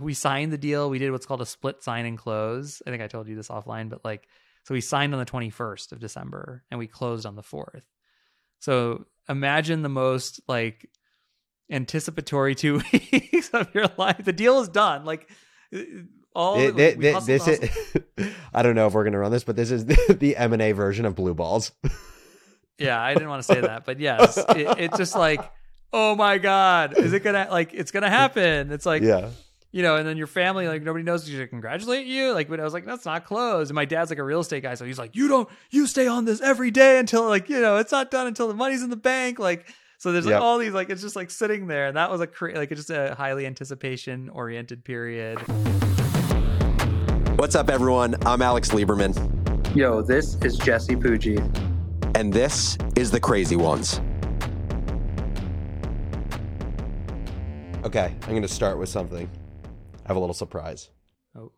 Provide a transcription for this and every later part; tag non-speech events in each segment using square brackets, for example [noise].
we signed the deal. We did what's called a split sign and close. I think I told you this offline, but like, so we signed on the 21st of December and we closed on the 4th. So imagine the most like anticipatory two [laughs] weeks of your life. The deal is done. Like uh, uh, all It- we- thi- we hustled, this hustled. is [laughs] I don't know if we're gonna run this, but this is the, [laughs] the M and A version of blue balls. Yeah, I didn't want to say that, but yes, it, it's just like, oh my god, is it gonna like it's gonna happen? It's like, yeah. You know, and then your family like nobody knows you should congratulate you. Like, but I was like, that's not closed. And my dad's like a real estate guy, so he's like, you don't, you stay on this every day until like you know it's not done until the money's in the bank. Like, so there's like Yep. all these like it's just like sitting there, and that was a cra- like it's just a highly anticipation oriented period. What's up, everyone? I'm Alex Lieberman, Yo, this is Jesse Pujji. and this is The Crazy Ones. Okay, I'm gonna start with something. I have a little surprise. Oh.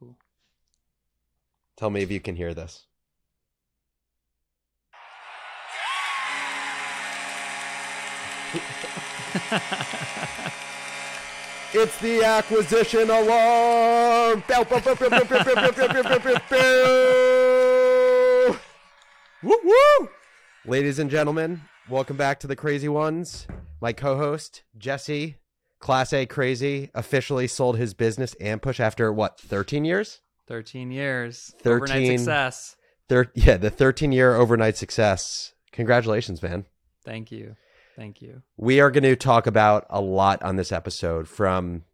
Tell me if you can hear this. it's the acquisition alarm. woo woo! Ladies and gentlemen, welcome back to the Crazy Ones. My co-host Jesse Class A Crazy, officially sold his business Ampush after what, 13 years? Thirteen years, 13 overnight success. Thir- yeah, the 13 year overnight success. Congratulations, man. Thank you, thank you. We are going to talk about a lot on this episode from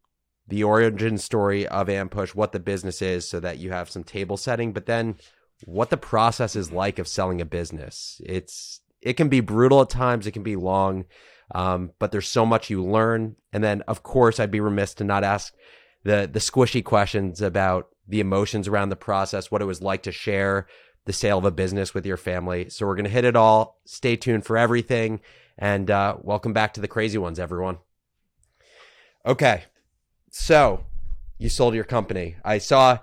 the origin story of Ampush, what the business is, so that you have some table setting, but then what the process is like of selling a business. It's it can be brutal at times, it can be long, um, but there's so much you learn. And then, of course, I'd be remiss to not ask the the squishy questions about the emotions around the process, what it was like to share the sale of a business with your family. So we're to hit it all. Stay tuned for everything. And uh, welcome back to the crazy ones, everyone. Okay. So you sold your company. I saw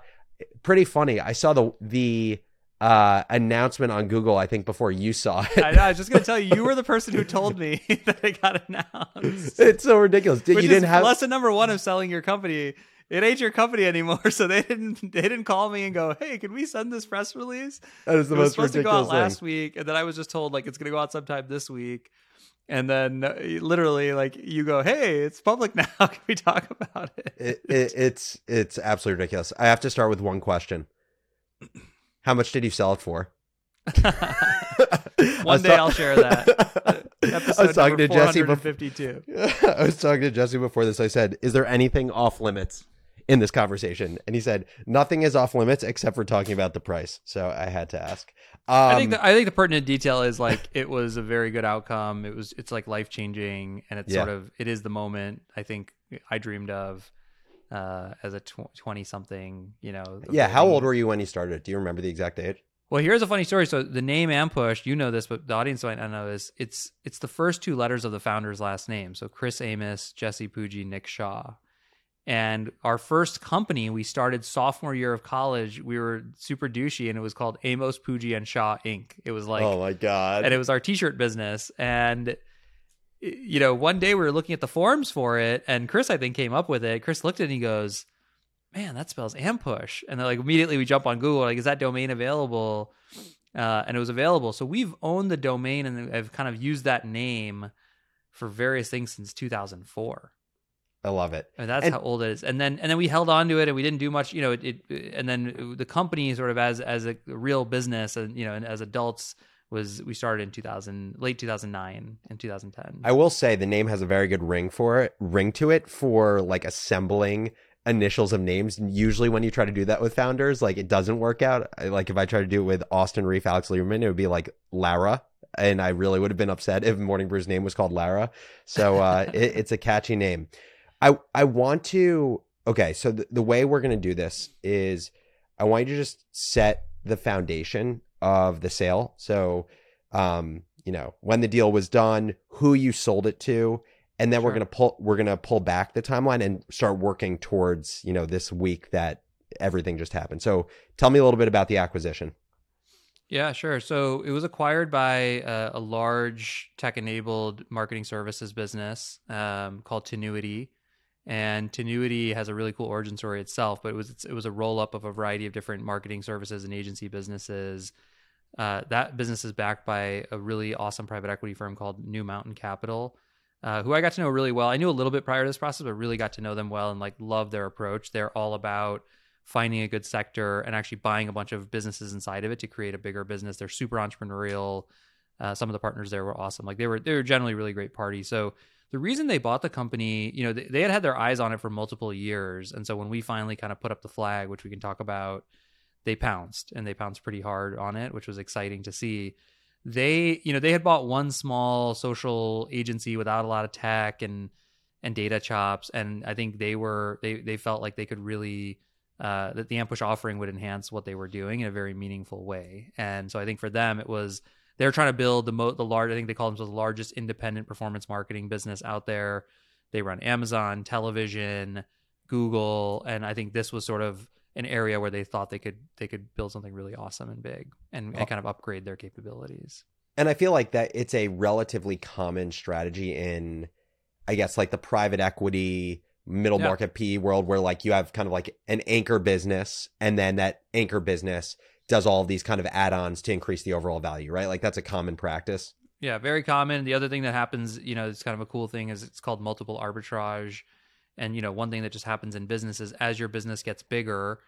pretty funny. I saw the the uh, announcement on Google, I think, before you saw it. I, know, I was just gonna tell you, you were the [laughs] person who told me [laughs] that it got announced. it's so ridiculous. Did you didn't have lesson number one of selling your company. It ain't your company anymore, [laughs] so they didn't they didn't call me and go, "Hey, can we send this press release?" that is the it was most supposed to go ridiculous out thing. last week, and then I was just told like it's gonna go out sometime this week, and then uh, literally like you go, "Hey, it's public now. Can we talk about it?" it, it, it's it's absolutely ridiculous. I have to start with one question. How much did you sell it for? [laughs] One day ta- I'll share that. Episode [laughs] I was talking to Jesse before. [laughs] I was talking to Jesse before this. I said, "Is there anything off limits in this conversation?" And he said, "Nothing is off limits except for talking about the price." So I had to ask. Um, I think the, I think the pertinent detail is like it was a very good outcome. It was it's like life changing, and it's Yeah. sort of it is the moment I think I dreamed of uh, as a twenty something. You know, yeah. How old were you when you started? Do you remember the exact age? Well, here's a funny story. So the name Ampush, you know this, but the audience might not know this. It's it's the first two letters of the founder's last name. So Chris Amos, Jesse Pujji, Nick Shaw. And our first company, we started sophomore year of college. We were super douchey, and it was called Amos Pujji and Shaw Inc. It was like oh my god! and it was our t-shirt business and you know one day we were looking at the forms for it and chris i think came up with it chris looked at it and he goes man that spells ampush and then like immediately we jump on google like is that domain available uh, and it was available so we've owned the domain and i've kind of used that name for various things since 2004 I love it. and that's And- how old it is. And then and then we held on to it, and we didn't do much. You know, it. it and then the company, sort of as as a real business, and you know, and as adults, was we started in 2000, late 2009 and 2010. I will say the name has a very good ring for it, ring to it for like assembling initials of names. Usually, when you try to do that with founders, like it doesn't work out. Like if I try to do it with Austin Rief, Alex Lieberman, it would be like Lara, and I really would have been upset if Morning Brew's name was called Lara. So uh, [laughs] it, it's a catchy name. I I want to. Okay, so the, the way we're gonna do this is I want you to just set the foundation of the sale. So, um, you know, when the deal was done, who you sold it to, and then we're gonna pull we're gonna pull back the timeline and start working towards you know this week that everything just happened. So, tell me a little bit about the acquisition. Yeah, sure. So it was acquired by uh, a large tech-enabled marketing services business um, called Tinuiti, And Tinuiti has a really cool origin story itself, but it was it was a roll up of a variety of different marketing services and agency businesses. Uh, that business is backed by a really awesome private equity firm called New Mountain Capital, uh, who I got to know really well. I knew a little bit prior to this process, but really got to know them well and like love their approach. They're all about finding a good sector and actually buying a bunch of businesses inside of it to create a bigger business. They're super entrepreneurial. Uh, some of the partners there were awesome. Like they were they were generally really great parties. So the reason they bought the company, you know, they, they had had their eyes on it for multiple years, and so when we finally kind of put up the flag, which we can talk about, they pounced and they pounced pretty hard on it, which was exciting to see. They, you know, they had bought one small social agency without a lot of tech and and data chops, and I think they were they they felt like they could really uh, that the Ampush offering would enhance what they were doing in a very meaningful way. And so I think for them it was they're trying to build the mo- the large I think they call themselves the largest independent performance marketing business out there. They run Amazon, television, Google, and I think this was sort of an area where they thought they could they could build something really awesome and big and, and kind of upgrade their capabilities. And I feel like that it's a relatively common strategy in, I guess, like the private equity middle Yeah. market PE world where like you have kind of like an anchor business and then that anchor business does all of these kind of add-ons to increase the overall value, right? Like that's a common practice. Yeah, very common. The other thing that happens, you know, it's kind of a cool thing is it's called multiple arbitrage. And, you know, one thing that just happens in business is as your business gets bigger,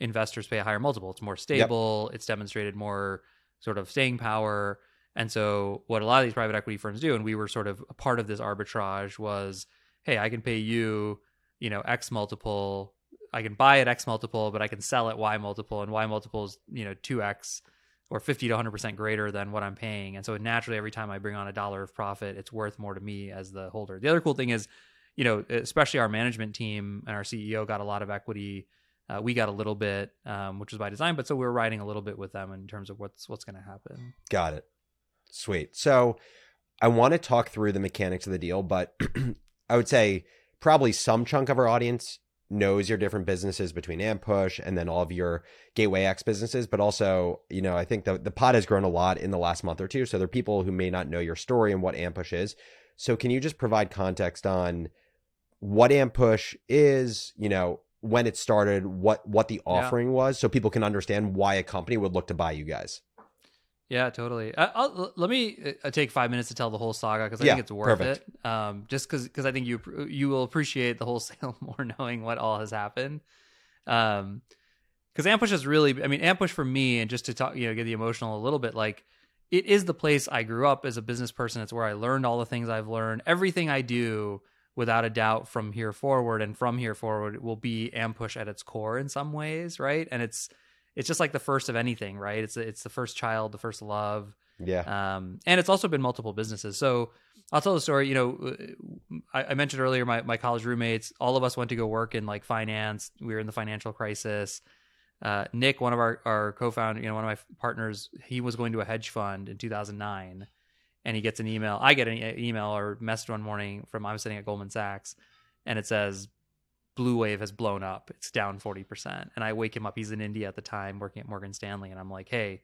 investors pay a higher multiple. It's more stable, it's demonstrated more sort of staying power. And so what a lot of these private equity firms do, and we were sort of a part of this arbitrage was, hey, I can pay you, you know, X multiple. I can buy at X multiple, but I can sell at Y multiple, and Y multiple is, you know, 2X or 50 to 100% greater than what I'm paying. And so naturally, every time I bring on a dollar of profit, it's worth more to me as the holder. The other cool thing is, you know, especially our management team and our CEO got a lot of equity. Uh, we got a little bit, um, which was by design, but so we are riding a little bit with them in terms of what's what's going to happen. Got it. Sweet. So I want to talk through the mechanics of the deal, but [clears throat] I would say probably some chunk of our audience knows your different businesses between Ampush and then all of your Gateway X businesses. But also, you know, I think the, the pod has grown a lot in the last month or two. So there are people who may not know your story and what Ampush is. So can you just provide context on what Ampush is, you know, when it started, what what the Yeah. offering was, so people can understand why a company would look to buy you guys? Yeah, totally. I, I'll, let me uh, take five minutes to tell the whole saga because I Yeah, think it's worth perfect. it. Um, just because I think you you will appreciate the whole [laughs] wholesale more knowing what all has happened. Um, because Ampush is really, I mean, Ampush for me, and just to talk, you know, get the emotional a little bit, like it is the place I grew up as a business person. It's where I learned all the things I've learned. Everything I do, without a doubt, from here forward and from here forward, will be Ampush at its core in some ways, right? And it's it's just like the first of anything, right? It's it's the first child, the first love, Yeah. um, and it's also been multiple businesses. So I'll tell the story. You know, I, I mentioned earlier my my college roommates. All of us went to go work in like finance. We were in the financial crisis. Uh, Nick, one of our our co-founder, you know, one of my partners, he was going to a hedge fund in 2009, and he gets an email. I get an email or message one morning from I'm sitting at Goldman Sachs, and it says Blue Wave has blown up. It's down 40%. And I wake him up. He's in India at the time working at Morgan Stanley. And I'm like, hey,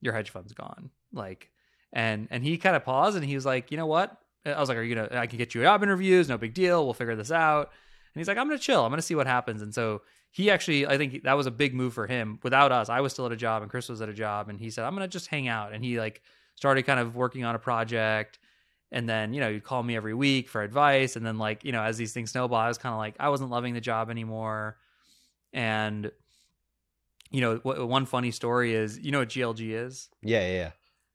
your hedge fund's gone. Like, and, and he kind of paused and he was like, you know what? I was like, are you going to, I can get you a job interviews. No big deal. We'll figure this out. And he's like, I'm going to chill. I'm going to see what happens. And so he actually, I think that was a big move for him. Without us, I was still at a job and Chris was at a job. And he said, I'm going to just hang out. And he like started kind of working on a project and then you know you'd call me every week for advice and then like you know as these things snowball i was kind of like i wasn't loving the job anymore. And you know w- one funny story is you know what glg is? Yeah, yeah, yeah.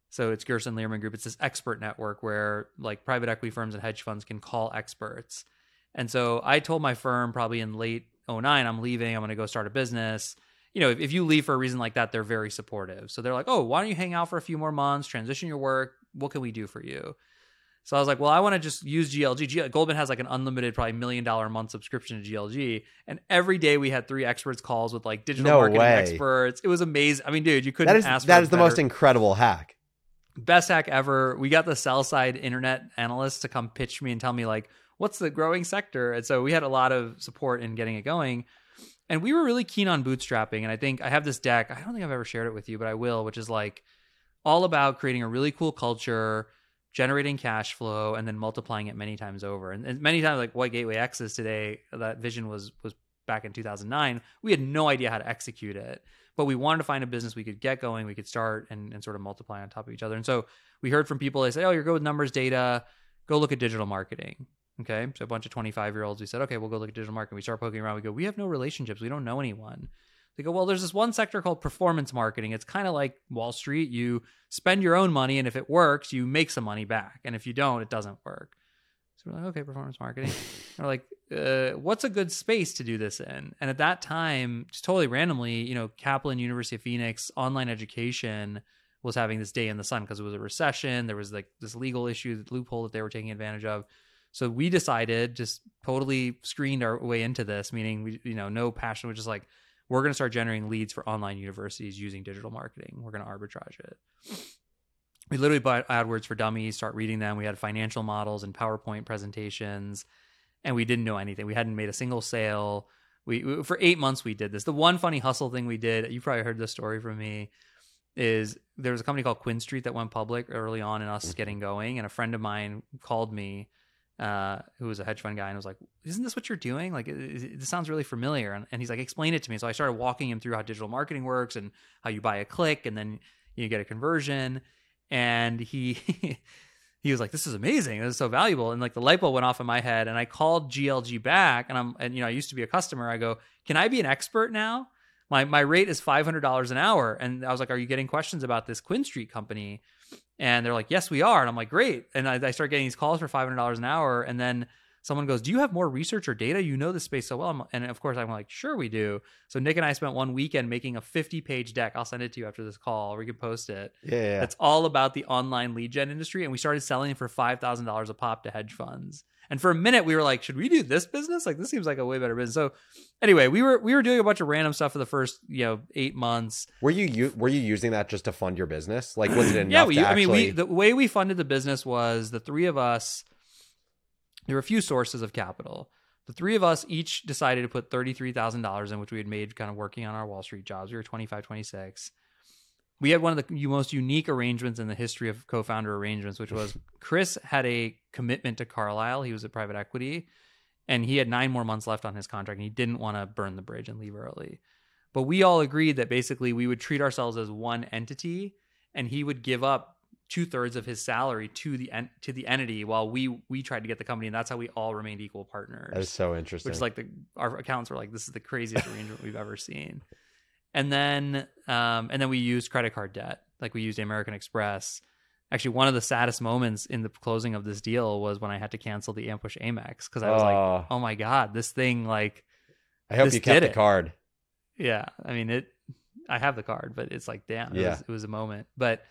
so it's gerson lehrman group. It's this expert network where like private equity firms and hedge funds can call experts. And so i told my firm probably in late 09 i'm leaving. I'm going to go start a business. You know if, if you leave for a reason like that they're very supportive. So they're like oh why don't you hang out for a few more months transition your work? What can we do for you so I was like, well, I want to just use GLG. G- Goldman has like an unlimited, probably million dollar a month subscription to GLG. And every day we had three experts calls with like digital No marketing way. experts. It was amazing. I mean, dude, you couldn't That is ask that is the better- most incredible hack. best hack ever. We got the sell side internet analysts to come pitch me and tell me like, what's the growing sector? And so we had a lot of support in getting it going. And we were really keen on bootstrapping. And I think I have this deck. I don't think I've ever shared it with you, but I will, which is like all about creating a really cool culture, generating cash flow, and then multiplying it many times over. And, and many times, like what Gateway X is today, that vision was was back in 2009. We had no idea how to execute it, but we wanted to find a business we could get going, we could start, and, and sort of multiply on top of each other. And so we heard from people. They say, "Oh, you're good with numbers, data. Go look at digital marketing." Okay, so a bunch of 25 year olds. We said, "Okay, we'll go look at digital marketing." We start poking around. We go, "We have no relationships. We don't know anyone." They go, well, there's this one sector called performance marketing. It's kind of like Wall Street. You spend your own money, and if it works, you make some money back. And if you don't, it doesn't work. So we're like, okay, performance marketing. [laughs] we're like, uh, what's a good space to do this in? And at that time, just totally randomly, you know, Kaplan, University of Phoenix, online education was having this day in the sun because it was a recession. There was like this legal issue, loophole that they were taking advantage of. So we decided, just totally screened our way into this, meaning we, you know, no passion, was just like, we're going to start generating leads for online universities using digital marketing. We're going to arbitrage it. We literally bought AdWords for Dummies, start reading them. We had financial models and PowerPoint presentations, and we didn't know anything. We hadn't made a single sale. We, we for eight months we did this. The one funny hustle thing we did, you probably heard this story from me, is there was a company called QuinStreet that went public early on in us mm-hmm. getting going, and a friend of mine called me uh, who was a hedge fund guy, and was like, "Isn't this what you're doing? Like, this sounds really familiar." And, and, he's like, "Explain it to me." So I started walking him through how digital marketing works and how you buy a click and then you get a conversion. And he [laughs] he was like, "This is amazing. This is so valuable." And like the light bulb went off in my head, and I called GLG back, and I'm and you know I used to be a customer. I go, "Can I be an expert now?" My my rate is five hundred dollars an hour, and I was like, "Are you getting questions about this QuinStreet company?" And they're like, yes, we are. And I'm like, great. And I, I start getting these calls for $500 an hour. And then someone goes, do you have more research or data? You know this space so well. and of course, I'm like, sure, we do. So Nick and I spent one weekend making a 50 page deck. I'll send it to you after this call, we can post it. Yeah, yeah. It's all about the online lead gen industry. And we started selling it for $5,000 a pop to hedge funds. And for a minute, we were like, should we do this business? Like, this seems like a way better business. So, anyway, we were we were doing a bunch of random stuff for the first you know eight months. Were you were you using that just to fund your business? Like, was it [clears throat] enough? yeah, we, actually... I mean, we the way we funded the business was the three of us. There were a few sources of capital. The three of us each decided to put $33,000 in, which we had made kind of working on our Wall Street jobs. We were 25, 26 we had one of the most unique arrangements in the history of co-founder arrangements, which was [laughs] Chris had a commitment to Carlyle. He was a private equity, and he had nine more months left on his contract, and he didn't want to burn the bridge and leave early. But we all agreed that basically we would treat ourselves as one entity, and he would give up two thirds of his salary to the en- to the entity while we we tried to get the company, and that's how we all remained equal partners. That is so interesting. Which is like the our accountants were like, this is the craziest arrangement we've ever seen [laughs] and then um, and then we used credit card debt like we used american express. Actually one of the saddest moments in the closing of this deal was when i had to cancel the ampush amex because i was like oh my god this thing like i hope you kept the card. Yeah i mean it i have the card but it's like damn it, yeah. was, it was a moment. But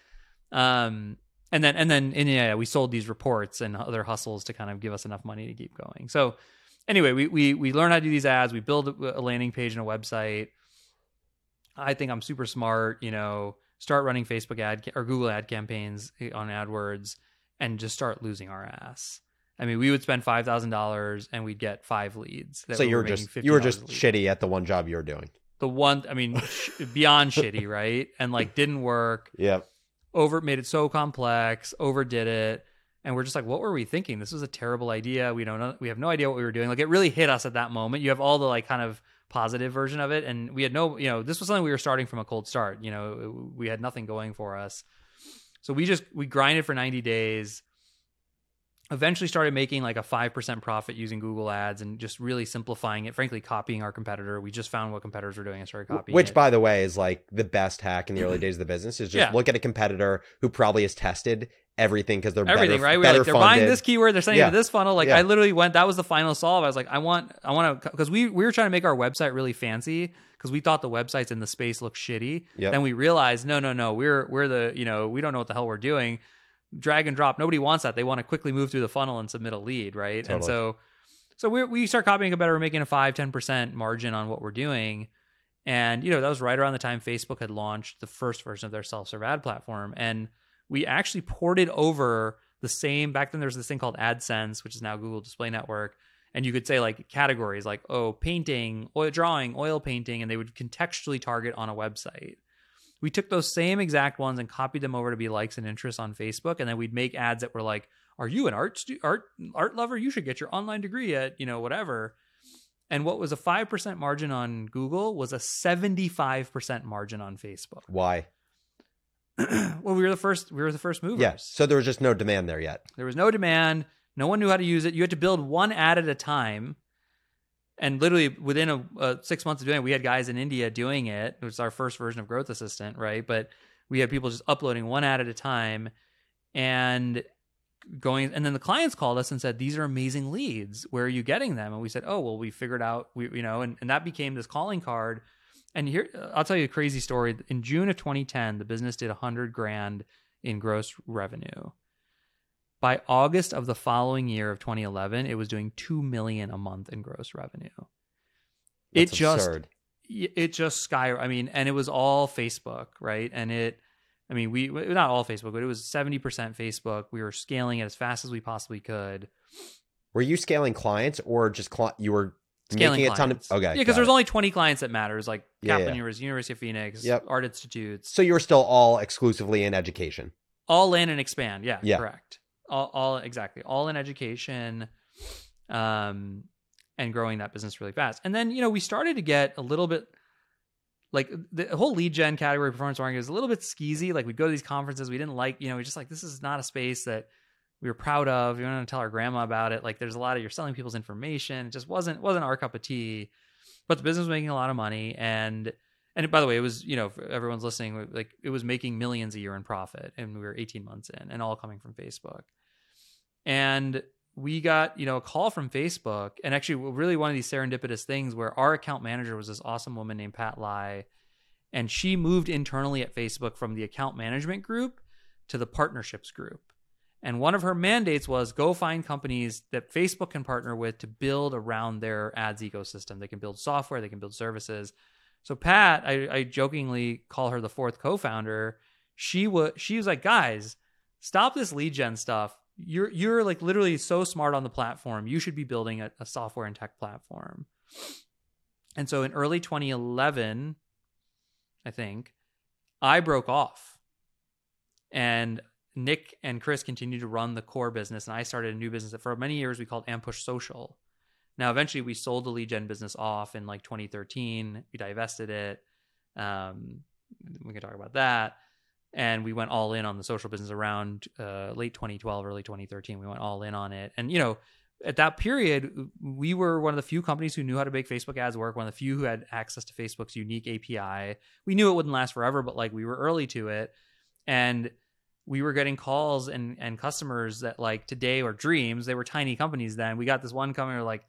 um and then and then and yeah we sold these reports and other hustles to kind of give us enough money to keep going. So anyway we we, we learned how to do these ads. We build a landing page and a website I think I'm super smart, you know, start running Facebook ad or Google ad campaigns eh, on AdWords and just start losing our ass. I mean, we would spend five thousand dollars and we'd get five leads. So you were just you were just shitty at the one job you were doing. The one, I mean, beyond shitty, right? And like didn't work. [laughs] Yeah. Over made it so complex. Overdid it. And we're just like, what were we thinking? This was a terrible idea. We don't know. We have no idea what we were doing. Like it really hit us at that moment. You have all the like kind of positive version of it. And we had no, you know, this was something we were starting from a cold start. You know, we had nothing going for us. So we just we grinded for 90 days. Eventually started making like a 5% profit using Google Ads and just really simplifying it, frankly copying our competitor. We just found what competitors were doing and started copying Which it. by the way is like the best hack in the early [clears throat] days of the business is just yeah. look at a competitor who probably has tested everything because they're everything, better, right? We're like, they're funded. buying this keyword, they're sending yeah. it to this funnel. Like, yeah. I literally went. That was the final solve. I was like, I want, I want to, because we we were trying to make our website really fancy because we thought the websites in the space looked shitty. Yep. Then we realized, no, no, no, we're we're the, you know, we don't know what the hell we're doing. Drag and drop. Nobody wants that. They want to quickly move through the funnel and submit a lead, right? Totally. And so, so we we start copying a better. We're making a five, 10 percent margin on what we're doing. And you know that was right around the time Facebook had launched the first version of their self-serve ad platform, and we actually ported over the same back then there was this thing called AdSense, which is now Google Display Network. And you could say like categories like, oh, painting, oil drawing, oil painting, and they would contextually target on a website. we took those same exact ones and copied them over to be likes and interests on Facebook, and then we'd make ads that were like, "Are you an art stu- art art lover? You should get your online degree at you know whatever." And what was a five percent margin on Google was a seventy five percent margin on Facebook. Why? [clears throat] well, we were the first. We were the first movers. Yes. So there was just no demand there yet. There was no demand. No one knew how to use it. You had to build one ad at a time. And literally within a, uh, six months of doing it, we had guys in India doing it. It was our first version of Growth Assistant, right? But we had people just uploading one ad at a time and going. And then the clients called us and said, "These are amazing leads. Where are you getting them?" And we said, "Oh, well, we figured out. We, you know, and, and that became this calling card." And here, I'll tell you a crazy story. In June of 2010, the business did 100 grand in gross revenue. By August of the following year of 2011, it was doing 2 million a month in gross revenue. That's it just absurd. it just sky I mean, and it was all Facebook, right? And it I mean, we not all Facebook, but it was 70% Facebook. We were scaling it as fast as we possibly could. Were you scaling clients or just cli- you were Scaling making a ton of clients. okay? Yeah, because there's it. only 20 clients that matters, like Yeah, Kaplan yeah. University, University of Phoenix, Yep. art institutes. so you're still all exclusively in education. all in and expand yeah, Yeah. correct all, all exactly all in education um and growing that business really fast and then you know we started to get a little bit like the whole lead gen category performance marketing is a little bit skeezy like we'd go to these conferences we didn't like you know we just like this is not a space that we were proud of we want to tell our grandma about it. Like there's a lot of you're selling people's information. It just wasn't wasn't our cup of tea. But the business was making a lot of money. And and by the way it was you know everyone's listening like it was making millions a year in profit. And we were 18 months in and all coming from facebook. And we got you know a call from facebook. And actually really one of these serendipitous things where our account manager was this awesome woman named pat lai. And she moved internally at facebook from the account management group to the partnerships group and one of her mandates was go find companies that Facebook can partner with to build around their ads ecosystem. They can build software, they can build services. So Pat, I, I jokingly call her the fourth co-founder. She was she was like, guys, stop this lead gen stuff. You're you're like literally so smart on the platform. You should be building a, a software and tech platform. And so in early 2011, I think, I broke off. And Nick and Chris continued to run the core business, and I started a new business that for many years we called Ampush Social. Now, eventually, we sold the lead gen business off in like 2013. We divested it. Um, we can talk about that. And we went all in on the social business around uh, late 2012, early 2013. We went all in on it. And, you know, at that period, we were one of the few companies who knew how to make Facebook ads work, one of the few who had access to Facebook's unique API. We knew it wouldn't last forever, but like we were early to it. And we were getting calls and and customers that like today were dreams. They were tiny companies then. We got this one company like,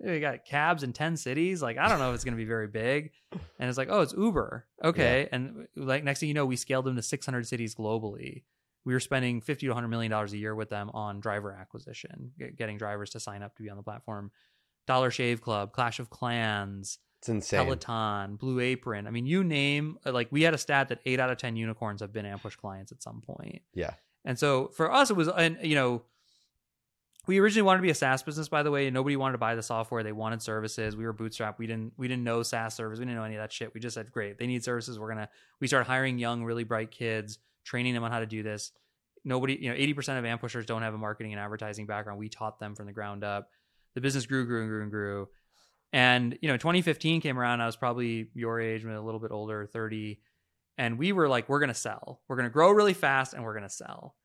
we got cabs in 10 cities. Like, I don't know if it's going to be very big. And it's like, oh, it's Uber. Okay. And like next thing you know, we scaled them to 600 cities globally. We were spending 50 to 100 million dollars a year with them on driver acquisition, getting drivers to sign up to be on the platform. Dollar Shave Club, Clash of Clans, It's insane. Peloton, Blue Apron. I mean, you name uh, like we had a stat that eight out of ten unicorns have been Ampush clients at some point. Yeah. And so for us, it was, and you know, we originally wanted to be a SaaS business. By the way, nobody wanted to buy the software; they wanted services. We were bootstrapped. We didn't we didn't know SaaS service. We didn't know any of that shit. We just said, great, they need services. We're gonna. We started hiring young, really bright kids, training them on how to do this. Nobody, you know, eighty percent of Ampushers don't have a marketing and advertising background. We taught them from the ground up. The business grew, grew, and grew, and grew. And you know, 2015 came around. I was probably your age, maybe a little bit older, 30, and we were like, we're gonna sell. We're gonna grow really fast, and we're gonna sell.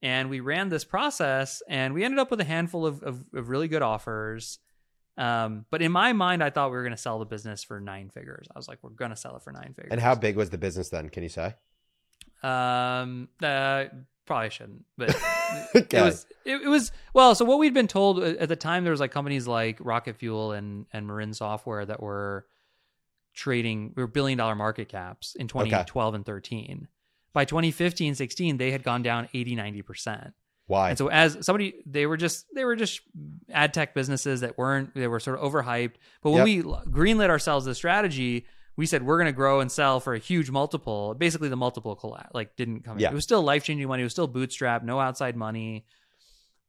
And we ran this process, and we ended up with a handful of of, of really good offers. Um, but in my mind, I thought we were gonna sell the business for nine figures. I was like, we're gonna sell it for nine figures. And how big was the business then? Can you say? Um, uh, probably shouldn't, but [laughs] Okay. it was it, it was well. So what we'd been told uh, at the time, there was like companies like Rocket Fuel and and Marin Software that were trading we were billion dollar market caps in 2012 and 13 by 2015 16 they had gone down 80 90% Why? and so as somebody they were just they were just ad tech businesses that weren't they were sort of overhyped but when we greenlit ourselves the strategy we said we're going to grow and sell for a huge multiple basically the multiple colla- like didn't come in. Yeah. it was still life-changing money it was still bootstrap no outside money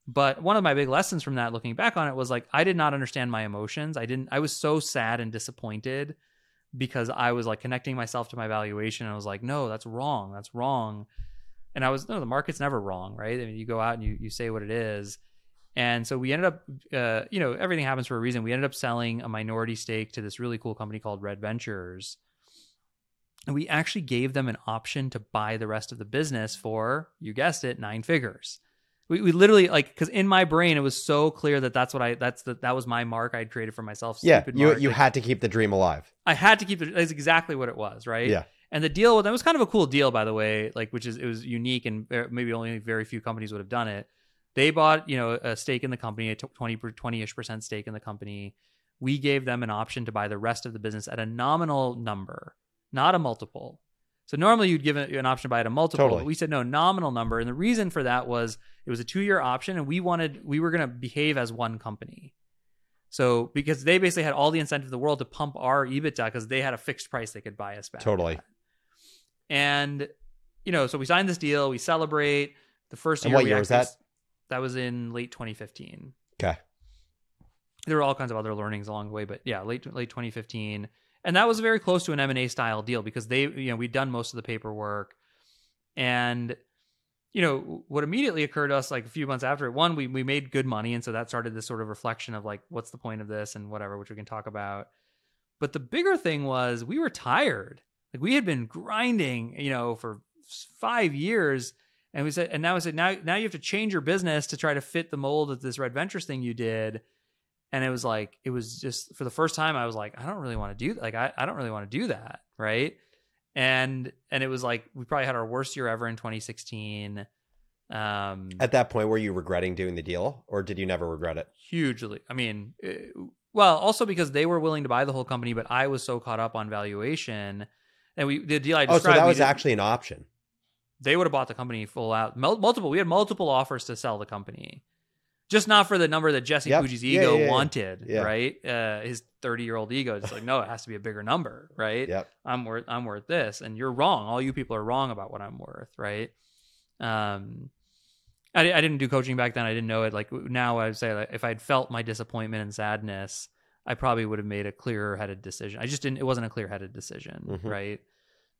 but one of my big lessons from that looking back on it was like i did not understand my emotions i didn't i was so sad and disappointed because I was like connecting myself to my valuation. And I was like, no, that's wrong. That's wrong. And I was, no, the market's never wrong, right? I mean, you go out and you, you say what it is. And so we ended up, uh, you know, everything happens for a reason. We ended up selling a minority stake to this really cool company called Red Ventures. And we actually gave them an option to buy the rest of the business for, you guessed it, nine figures. We, we literally like because in my brain it was so clear that that's what I that's the, that was my mark I'd created for myself. Yeah, stupid you mark. you Like, had to keep the dream alive. I had to keep it. That's exactly what it was, right? Yeah. And the deal with that was kind of a cool deal, by the way, like which is it was unique and maybe only very few companies would have done it. They bought you know a stake in the company, a 20 20 ish percent stake in the company. We gave them an option to buy the rest of the business at a nominal number, not a multiple. So normally you'd give an option to buy at a multiple. Totally. But we said no, nominal number, and the reason for that was it was a two year option, and we wanted we were going to behave as one company. So because they basically had all the incentive in the world to pump our EBITDA because they had a fixed price they could buy us back. Totally. at. And you know, so we signed this deal. We celebrate the first And year. what we year was that? That was in late 2015. Okay. There were all kinds of other learnings along the way, but yeah, late late 2015, and that was very close to an M and A style deal because they, you know, we'd done most of the paperwork, and you know what immediately occurred to us like a few months after it. One, we we made good money, and so that started this sort of reflection of like, what's the point of this and whatever, which we can talk about. But the bigger thing was we were tired. Like we had been grinding, you know, for five years. And we said, and now we said, now, now you have to change your business to try to fit the mold of this Red Ventures thing you did. And it was like, it was just for the first time, I was like, I don't really want to do like, I, I don't really want to do that. Right. And, and it was like, we probably had our worst year ever in 2016. Um, At that point, were you regretting doing the deal, or did you never regret it? hugely. I mean, eh, well, also because they were willing to buy the whole company, but I was so caught up on valuation. And we, the deal I described. Oh, so that was actually an option. They would have bought the company full out. Multiple, we had multiple offers to sell the company, just not for the number that Jesse Yep. Pujji's ego yeah, yeah. wanted, Yeah. right? Uh, his thirty-year-old ego, it's like, no, it has to be a bigger number, right? Yep. I'm worth, I'm worth this, and you're wrong. All you people are wrong about what I'm worth, right? Um, I, I didn't do coaching back then. I didn't know it. Like now, I would say, like, if I'd felt my disappointment and sadness, I probably would have made a clearer headed decision. I just didn't. It wasn't a clear headed decision, Mhm. right?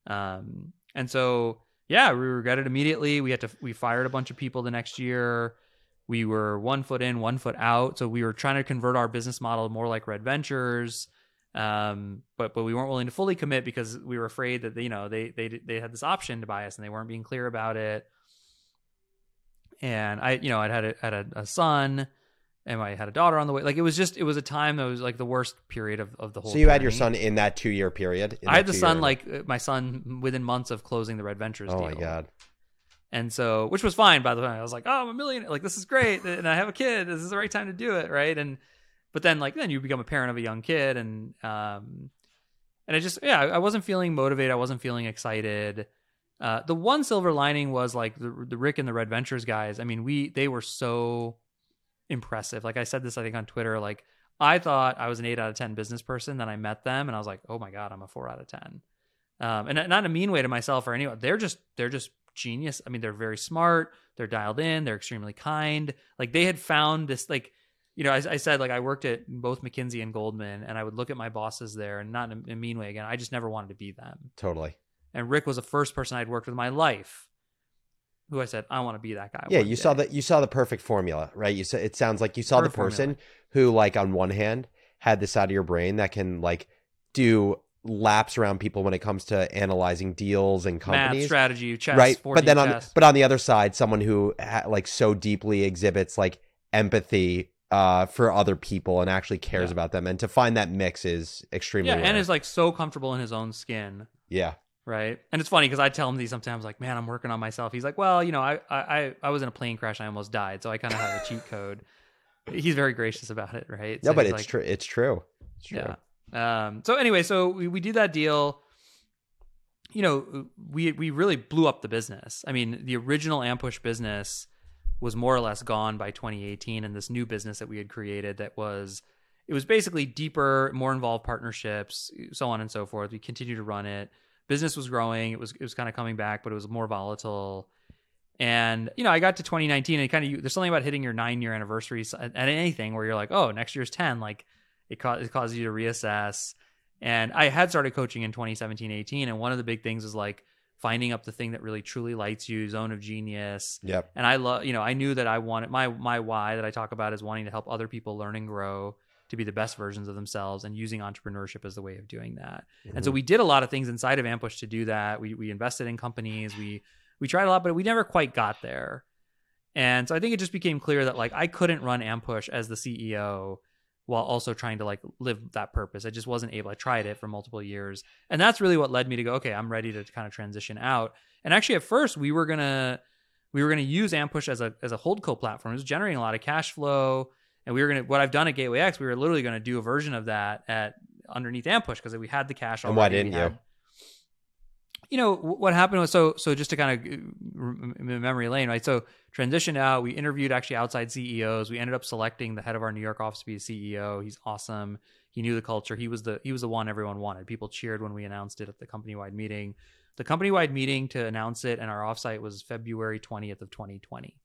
Um, and so yeah, we regretted immediately. We had to. We fired a bunch of people the next year. We were one foot in, one foot out. So we were trying to convert our business model more like Red Ventures. Um, but but we weren't willing to fully commit because we were afraid that you know they they they had this option to buy us and they weren't being clear about it. And I you know I'd had a, had a, a son and I had a daughter on the way. Like it was just it was a time that was like the worst period of, of the whole. So you had your son in that two year period. in I had the son like uh, my son within months of closing the Red Ventures Oh deal. my god. And so, which was fine, by the way. I was like, oh, I'm a millionaire. Like, this is great. [laughs] And I have a kid. This is the right time to do it. Right. And, but then, like, then you become a parent of a young kid. And, um, and I just, yeah, I wasn't feeling motivated. I wasn't feeling excited. Uh, the one silver lining was like the, the Rick and the Red Ventures guys. I mean, we, they were so impressive. Like I said this, I think on Twitter, like I thought I was an eight out of 10 business person. Then I met them and I was like, oh my God, I'm a four out of 10. Um, and not in a mean way to myself or anyone. They're just, they're just genius. I mean, they're very smart. They're dialed in. They're extremely kind. Like they had found this, like, you know, I, I said, like, I worked at both McKinsey and Goldman, and I would look at my bosses there, and not in a, in a mean way again. I just never wanted to be them. Totally. And Rick was the first person I'd worked with in my life who I said, I want to be that guy. Yeah, you saw day." that you saw the perfect formula, right? You saw it sounds like you saw Perfect the person formula. who like on one hand had this out of your brain that can like do laps around people when it comes to analyzing deals and math, companies. strategy, chess, right but then on chess. but on the other side someone who ha- like so deeply exhibits like empathy uh for other people and actually cares Yeah. about them and to find that mix is extremely yeah, rare. and is like so comfortable in his own skin. yeah right? And it's funny because I tell him these sometimes, like, "Man, I'm working on myself." He's like, "Well, you know, I I I was in a plane crash, I almost died, so I kind of have a cheat [laughs] code." He's very gracious about it, right? no So but it's like, true it's true it's true Yeah. Um. So anyway, so we, we did that deal. You know, we we really blew up the business. I mean, the original Ampush business was more or less gone by 2018, and this new business that we had created that was it was basically deeper, more involved partnerships, so on and so forth. We continued to run it. Business was growing. It was it was kind of coming back, but it was more volatile. And you know, I got to 2019, and kind of there's something about hitting your nine year anniversary at, anything where you're like, oh, next year's 10. Like it, ca- it causes you to reassess. And I had started coaching in 2017, 18. And one of the big things is like finding up the thing that really truly lights you, zone of genius. Yep. And I love, you know, I knew that I wanted my my why that I talk about is wanting to help other people learn and grow to be the best versions of themselves and using entrepreneurship as the way of doing that. And so Mm-hmm. we did a lot of things inside of Ampush to do that. We we invested in companies, we we tried a lot, but we never quite got there. And so I think it just became clear that like I couldn't run Ampush as the CEO while also trying to like live that purpose. I just wasn't able. I tried it for multiple years. And that's really what led me to go, okay, I'm ready to kind of transition out. And actually at first we were gonna we were gonna use Ampush as a as a hold holdco platform. It was generating a lot of cash flow. And we were gonna what I've done at Gateway X, we were literally gonna do a version of that at underneath Ampush because we had the cash And why didn't you? had- you know what happened was so so just to kind of uh, memory lane right? So transitioned out we interviewed actually outside ceos we ended up selecting the head of our new york office to be the ceo he's awesome. He knew the culture. He was the he was the one everyone wanted. People cheered when we announced it at the company wide meeting. The company wide meeting to announce it and our offsite was february 20th of 2020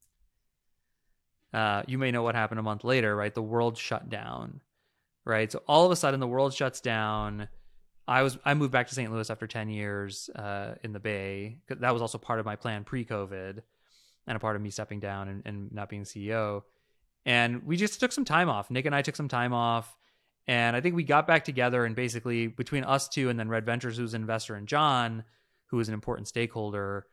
uh, you may know what happened a month later right the world shut down right so all of a sudden the world shuts down I was I moved back to St. Louis after ten years uh, in the Bay. That was also part of my plan pre-COVID, and a part of me stepping down and, and not being CEO. And we just took some time off. Nick and I took some time off, and I think we got back together. And basically, between us two and then Red Ventures, who's an investor, and John, who is an important stakeholder,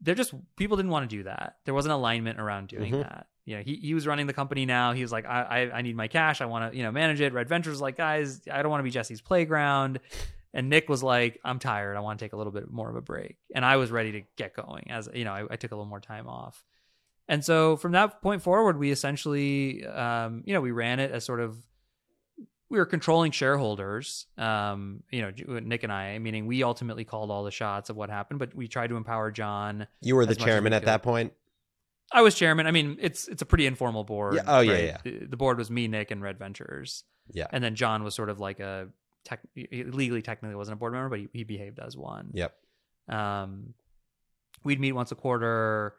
they're just people didn't want to do that. There wasn't alignment around doing Mhm. that. You know, he he was running the company now. He was like, I I, I need my cash. I want to you know manage it. Red Ventures was like, guys, I don't want to be Jesse's playground. And Nick was like, I'm tired. I want to take a little bit more of a break. And I was ready to get going. As you know, I, I took a little more time off. And so from that point forward, we essentially, um, you know, we ran it as sort of we were controlling shareholders. Um, you know, Nick and I, meaning we ultimately called all the shots of what happened, but we tried to empower John. You were the as much as chairman we at that point. I was chairman. I mean, it's it's a pretty informal board. Yeah. Oh, yeah, right? yeah. The, the board was me, Nick, and Red Ventures, Yeah. and then John was sort of like a tech, legally technically wasn't a board member, but he, he behaved as one. Yep. Um, we'd meet once a quarter.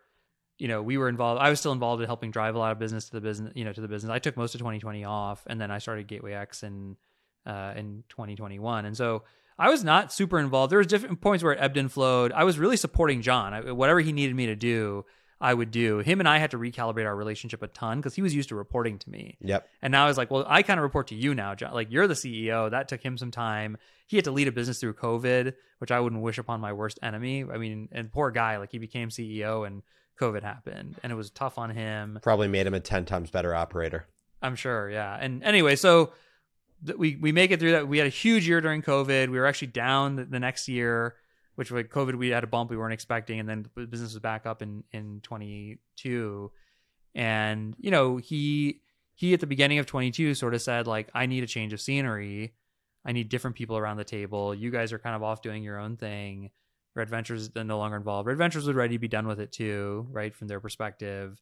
You know, we were involved. I was still involved in helping drive a lot of business to the business. You know, to the business. I took most of 2020 off, and then I started Gateway X in uh, in 2021. And so I was not super involved. There was different points where it ebbed and flowed. I was really supporting John. I, whatever he needed me to do, I would do. Him and I had to recalibrate our relationship a ton because he was used to reporting to me. Yep. And now I was like, well, I kind of report to you now, John. Like you're the CEO. That took him some time. He had to lead a business through COVID, which I wouldn't wish upon my worst enemy. I mean, and poor guy, like he became CEO and COVID happened, and it was tough on him. Probably made him a ten times better operator. I'm sure, yeah. And anyway, so th- we we make it through that. We had a huge year during COVID. We were actually down the, the next year, which like COVID we had a bump we weren't expecting, and then the business was back up in in 22. And you know he he at the beginning of 22 sort of said like I need a change of scenery. I need different people around the table. You guys are kind of off doing your own thing. Red Ventures is no longer involved. Red Ventures was ready to be done with it too, right from their perspective.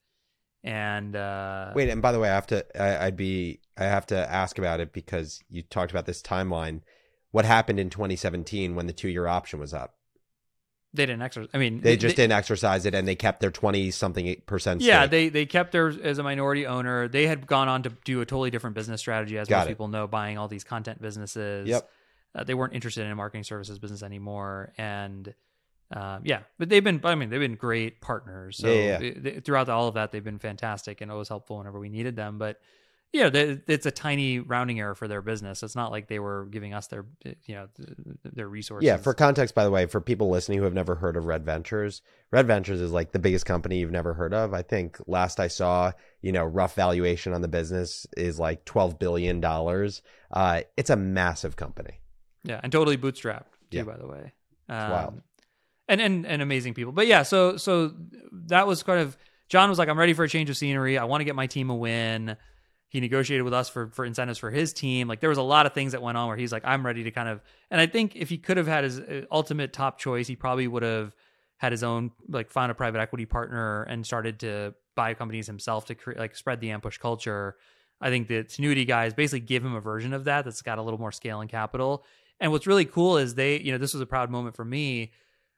And uh Wait, and by the way, I have to. I, I'd be. I have to ask about it because you talked about this timeline. What happened in 2017 when the two-year option was up? they didn't exercise. I mean, They just didn't exercise it, and they kept their 20 something percent. Yeah, stake. they they kept their as a minority owner. They had gone on to do a totally different business strategy, as Got most it. people know, buying all these content businesses. Yep. Uh, they weren't interested in a marketing services business anymore, and um, yeah, but they've been. I mean, they've been great partners. So Yeah, yeah, they- throughout all of that, they've been fantastic and always helpful whenever we needed them. But yeah, they, it's a tiny rounding error for their business. It's not like they were giving us their you know their resources. Yeah, for context, by the way, for people listening who have never heard of Red Ventures, Red Ventures is like the biggest company you've never heard of. I think last I saw, you know, rough valuation on the business is like twelve billion dollars. Uh, it's a massive company. Yeah, and totally bootstrapped too, Yeah. by the way. Um, wild. And, and and amazing people. But yeah, so so that was kind of John was like, I'm ready for a change of scenery. I want to get my team a win. He negotiated with us for for incentives for his team. Like there was a lot of things that went on where he's like, I'm ready to kind of. And I think if he could have had his uh, ultimate top choice, he probably would have had his own like found a private equity partner and started to buy companies himself to create like spread the Ampush culture. I think the Tinuiti guys basically give him a version of that that's got a little more scale and capital. And what's really cool is they, you know, this was a proud moment for me.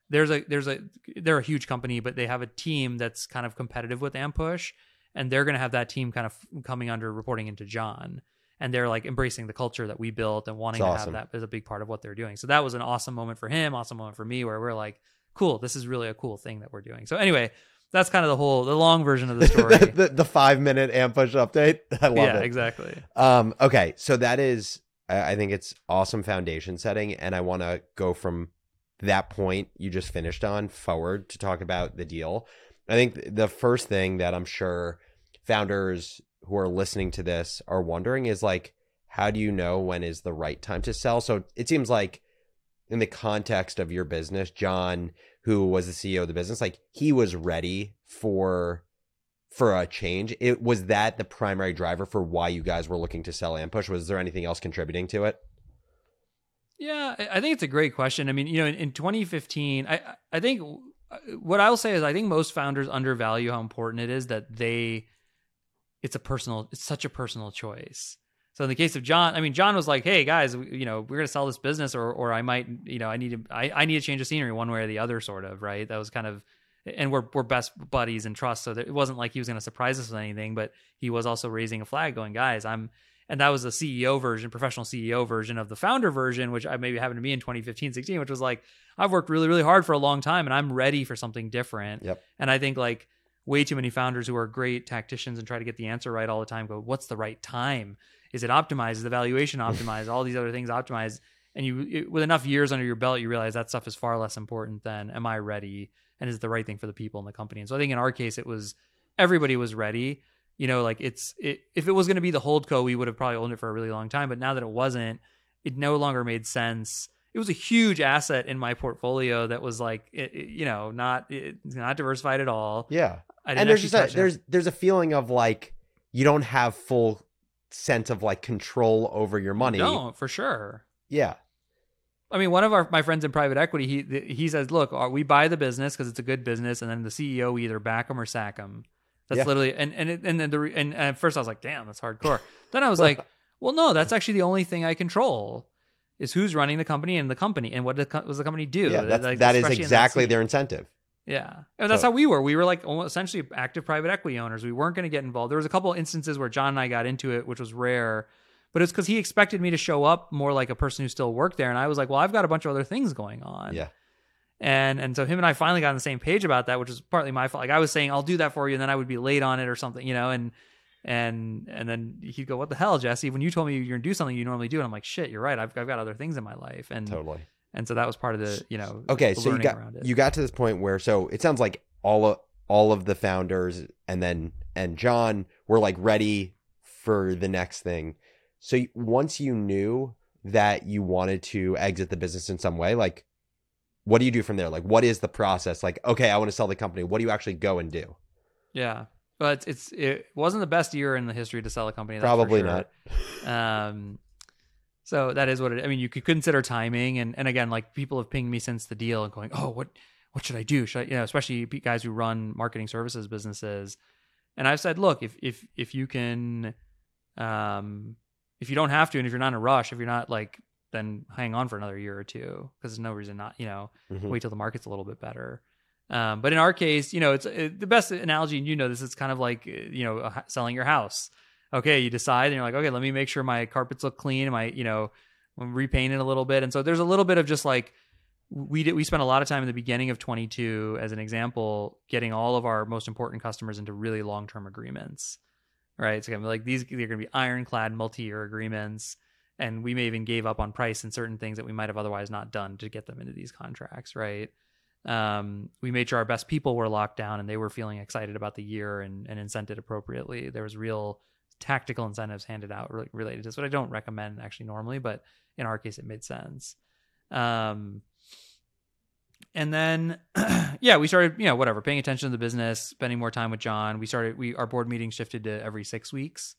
There's a there's a they're a huge company, but they have a team that's kind of competitive with Ampush, and they're going to have that team kind of coming under reporting into John. and they're like embracing the culture that we built and wanting It's to awesome. have that as a big part of what they're doing. So that was an awesome moment for him, awesome moment for me, where we're like, cool, this is really a cool thing that we're doing. So anyway, that's kind of the whole the long version of the [laughs] story. the, the, the five minute Ampush update. [laughs] I love yeah, it. exactly. Um, okay, so that is, I I think it's awesome foundation setting, and I want to go from that point you just finished on forward to talk about the deal. I think the first thing that I'm sure founders who are listening to this are wondering is like, how do you know when is the right time to sell? So it seems like in the context of your business, John, who was the CEO of the business, like he was ready for for a change. It was that the primary driver for why you guys were looking to sell Ampush. Was there anything else contributing to it? Yeah, I think it's a great question. I mean, you know, in, in 2015, I I think uh, what I'll say is I think most founders undervalue how important it is that they it's a personal it's such a personal choice. So in the case of John, I mean, John was like, "Hey guys, you know, we're going to sell this business, or or I might, you know, I need to I, I need to change the scenery one way or the other, sort of, right?" That was kind of, and we're we're best buddies and trust, so it wasn't like he was going to surprise us with anything, but he was also raising a flag, going, "Guys, I'm." And that was the CEO version, professional CEO version of the founder version, which I maybe happened to me in 2015, 16, which was like, I've worked really, really hard for a long time and I'm ready for something different. Yep. And I think like way too many founders who are great tacticians and try to get the answer right all the time go, what's the right time? Is it optimized? Is the valuation [laughs] optimized? all these other things optimized. And you, it- with enough years under your belt, you realize that stuff is far less important than, am I ready? And is the right thing for the people in the company? And so I think in our case, it was everybody was ready. You know, like it's, it, if it was going to be the hold co, we would have probably owned it for a really long time. But now that it wasn't, it no longer made sense. It was a huge asset in my portfolio that was like, it, it- you know, not not diversified at all. Yeah. And there's just a, it. there's there's a feeling of like you don't have full sense of like control over your money. No, for sure. Yeah. I mean, one of our my friends in private equity, he he says, "Look, uh, we buy the business because it's a good business, and then the CEO we either back him or sack him." That's Yeah. literally and and it, and then the and, at first I was like, "Damn, that's hardcore." then I was [laughs] like, "Well, no, that's actually the only thing I control is who's running the company and the company and what the, co- does the company do." Yeah. That's, Like, that is exactly their incentive. Yeah, and that's So- how we were. We were like essentially active private equity owners. We weren't going to get involved. There was a couple instances where John and I got into it, which was rare, but it's because he expected me to show up more like a person who still worked there, and I was like, "Well, I've got a bunch of other things going on." Yeah. and and so him and I finally got on the same page about that, which is partly my fault. Like I was saying, "I'll do that for you," and then I would be late on it or something, you know, and. And and then he'd go, "What the hell, Jesse? When you told me you're gonna do something you normally do," and I'm like, "Shit, you're right. I've, I've got other things in my life." And Totally. and so that was part of the you know Okay, the so you got you got to this point where so it sounds like all of all of the founders and then and John were like ready for the next thing. So once you knew that you wanted to exit the business in some way, like what do you do from there? Like what is the process? Like okay, I want to sell the company. What do you actually go and do? Yeah, but it's it wasn't the best year in the history to sell a company. Probably sure. not. [laughs] Um, so that is what it. I mean, you could consider timing, and and again, like people have pinged me since the deal and going, oh, what what should I do? Should I, you know, especially guys who run marketing services businesses, and I've said, look, if if if you can, um, if you don't have to, and if you're not in a rush, if you're not like, then hang on for another year or two because there's no reason not, you know, Mhm. wait till the market's a little bit better. Um, but in our case, you know, it's it, the best analogy, and you know this. It's kind of like you know selling your house. Okay, you decide, and you're like, okay, let me make sure my carpets look clean, and my you know, I'm repainting a little bit, and so there's a little bit of just like we did. We spent a lot of time in the beginning of 22, as an example, getting all of our most important customers into really long term agreements. Right, It's gonna be like these, going to be ironclad, multi-year agreements, and we may even gave up on price and certain things that we might have otherwise not done to get them into these contracts. Right um, we made sure our best people were locked down and they were feeling excited about the year and, and incented appropriately. There was real tactical incentives handed out re- related to this, what I don't recommend actually normally, but in our case, it made sense. Um, and then, [clears throat] yeah, we started, you know, whatever, paying attention to the business, spending more time with John. We started, we, our board meetings shifted to every six weeks.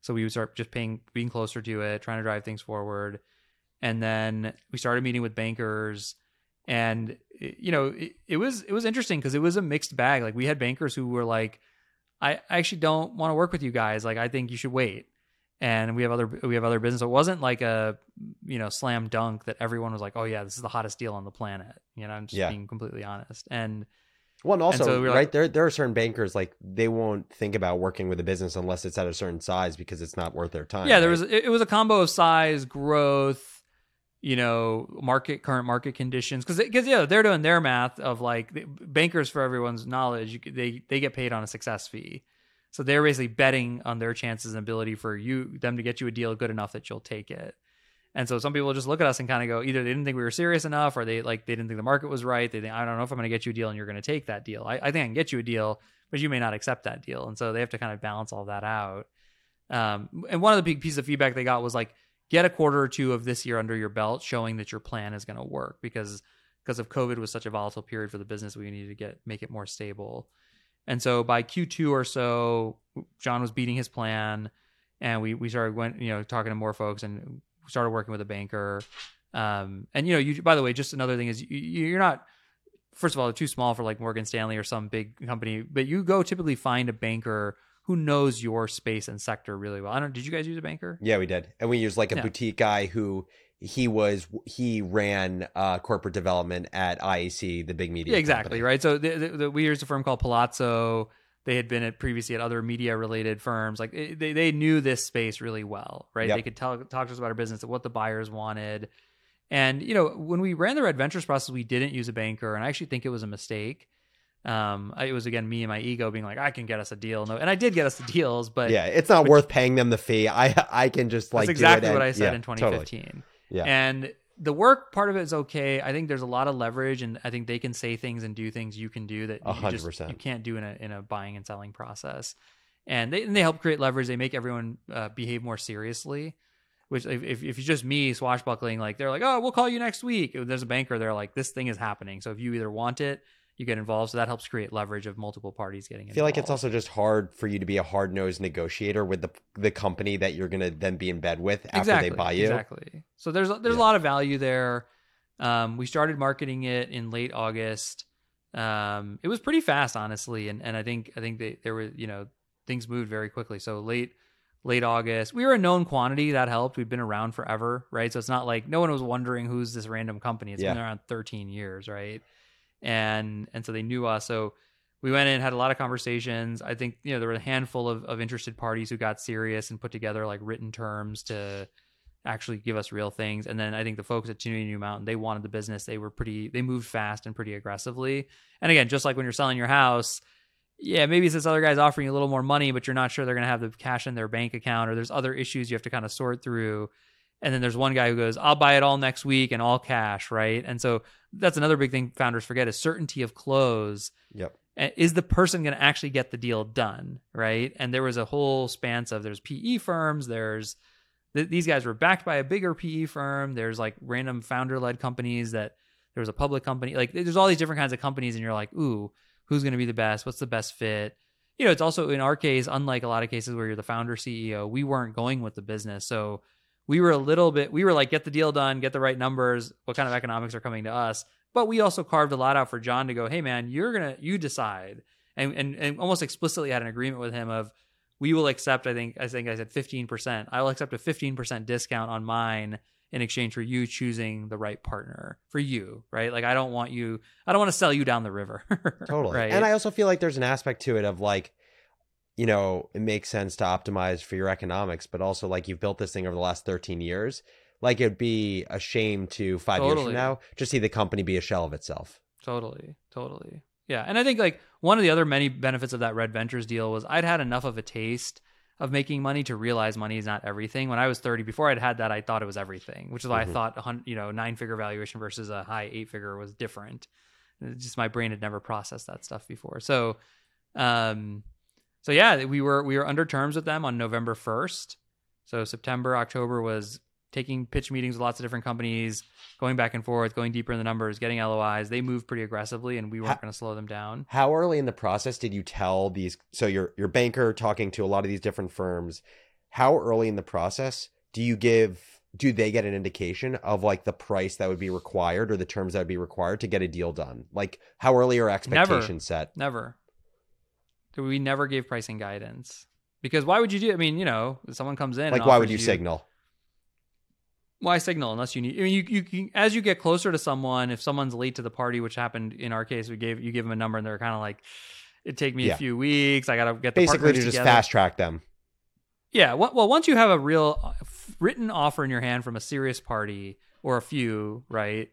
So we would start just paying, being closer to it, trying to drive things forward. And then we started meeting with bankers and you know it, it was it was interesting because it was a mixed bag like we had bankers who were like i, I actually don't want to work with you guys like i think you should wait and we have other we have other business it wasn't like a you know slam dunk that everyone was like oh yeah this is the hottest deal on the planet you know i'm just Yeah. being completely honest and Well, and also, so we right like- there, there are certain bankers like they won't think about working with a business unless it's at a certain size because it's not worth their time. yeah, there right? was it, it was a combo of size, growth, you know, market current market conditions because because yeah, they're doing their math of like bankers for everyone's knowledge, they they get paid on a success fee. So they're basically betting on their chances and ability for you them to get you a deal good enough that you'll take it. And so some people just look at us and kind of go, either they didn't think we were serious enough, or they like they didn't think the market was right. They think I don't know if I'm going to get you a deal and you're going to take that deal. I, I think I can get you a deal, but you may not accept that deal. And so they have to kind of balance all that out. Um, and one of the big pieces of feedback they got was like, get a quarter or two of this year under your belt, showing that your plan is going to work because because of COVID was such a volatile period for the business, we needed to get make it more stable. And so by Q2 or so, John was beating his plan, and we we started went you know talking to more folks and started working with a banker. Um, and you know, you by the way, just another thing is you, you're not. First of all, they're too small for like Morgan Stanley or some big company, but you go typically find a banker who knows your space and sector really well. I don't. Did you guys use a banker? Yeah, we did, and we used like a Yeah. boutique guy who he was he ran uh, corporate development at IAC, the big media. Yeah, exactly. company. Right. So the, the, the, we used a firm called Palazzo. They had been at previously at other media related firms. Like they, they knew this space really well, right? Yep. They could tell, talk to us about our business, and what the buyers wanted. And, you know, when we ran the Red Ventures process, we didn't use a banker. And I actually think it was a mistake. Um, it was again, me and my ego being like, I can get us a deal. No, and I did get us the deals, but yeah, it's not worth paying them the fee. I I can just like that's do it exactly what I said yeah, in totally. 2015. Yeah. And the work part of it is okay. I think there's a lot of leverage, and I think they can say things and do things you can do that you just you can't do in a in a buying and selling process. And they and they help create leverage. They make everyone uh, behave more seriously. Which if, if if it's just me swashbuckling, like they're like, oh, we'll call you next week. There's a banker, they're like, this thing is happening. So if you either want it, you get involved. So that helps create leverage of multiple parties getting I involved. feel like it's also just hard for you to be a hard nosed negotiator with the the company that you're gonna then be in bed with after exactly, they buy you. Exactly. So there's there's Yeah. a lot of value there. Um, we started marketing it in late August. Um, it was pretty fast, honestly, and and I think I think they, there were you know things moved very quickly. So late late August, we were a known quantity that helped. We've been around forever, right? So it's not like no one was wondering who's this random company. It's been around 13 years, right? And and so they knew us. So we went in, had a lot of conversations. I think you know there were a handful of, of interested parties who got serious and put together like written terms to actually give us real things. And then I think the folks at Tinuiti New Mountain, they wanted the business. They were pretty, they moved fast and pretty aggressively. And again, just like when you're selling your house, yeah, maybe it's this other guy's offering you a little more money, but you're not sure they're going to have the cash in their bank account, or there's other issues you have to kind of sort through. And then there's one guy who goes, I'll buy it all next week and all cash, right? And so that's another big thing founders forget is certainty of close. Yep. Uh, Is the person going to actually get the deal done, right? And there was a whole span of there's PE firms, there's th- these guys were backed by a bigger PE firm. There's like random founder led companies that there was a public company. Like there's all these different kinds of companies, and you're like, ooh, who's going to be the best? What's the best fit? You know, it's also in our case, unlike a lot of cases where you're the founder CEO, we weren't going with the business. So we were a little bit, we were like, get the deal done, get the right numbers, what kind of economics are coming to us. But we also carved a lot out for John to go, hey man, you're gonna you decide. And and, and almost explicitly had an agreement with him of we will accept, I think I think I said fifteen percent. I will accept a fifteen percent discount on mine in exchange for you choosing the right partner for you, right? Like I don't want you I don't want to sell you down the river. [laughs] Totally. Right. And I also feel like there's an aspect to it of like, you know, it makes sense to optimize for your economics, but also like you've built this thing over the last 13 years. Like it'd be a shame to five years from now just see the company be a shell of itself. Totally, totally. Yeah, and I think like one of the other many benefits of that Red Ventures deal was I'd had enough of a taste of making money to realize money is not everything. When I was 30, before I'd had that, I thought it was everything, which is why Mhm. I thought you know nine figure valuation versus a high eight figure was different. It's just my brain had never processed that stuff before. So, um, so yeah, we were we were under terms with them on November 1st. So September, October was taking pitch meetings with lots of different companies, going back and forth, going deeper in the numbers, getting LOIs. They moved pretty aggressively, and we weren't going to slow them down. How early in the process did you tell these? So your your banker talking to a lot of these different firms. How early in the process do you give? Do they get an indication of like the price that would be required or the terms that would be required to get a deal done? Like how early are expectations set? Never. We never gave pricing guidance because why would you do? I mean, you know, if someone comes in, and Like why would offers you signal? why signal unless you need I mean you, you can as you get closer to someone if someone's late to the party which happened in our case we gave you give them a number and they're kind of like it take me Yeah. a few weeks i gotta get the Basically, to just together. fast track them. yeah well, well once you have a real uh, written offer in your hand from a serious party or a few right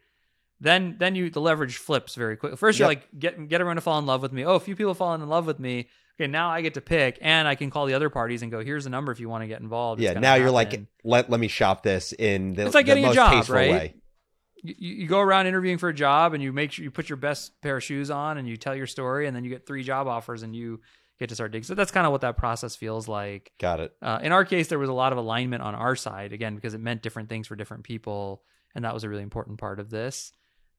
then then you the leverage flips very quick first you're like get get everyone to fall in love with me oh a few people fallen in love with me okay now i get to pick and i can call the other parties and go here's the number if you want to get involved Yeah. Now you're like, let let me shop this in the, It's like getting a job, right? way. you, you go around interviewing for a job and you make sure you put your best pair of shoes on and you tell your story and then you get three job offers and you get to start digging. So that's kind of what that process feels like. Got it. Uh, in our case, there was a lot of alignment on our side again because it meant different things for different people, and that was a really important part of this.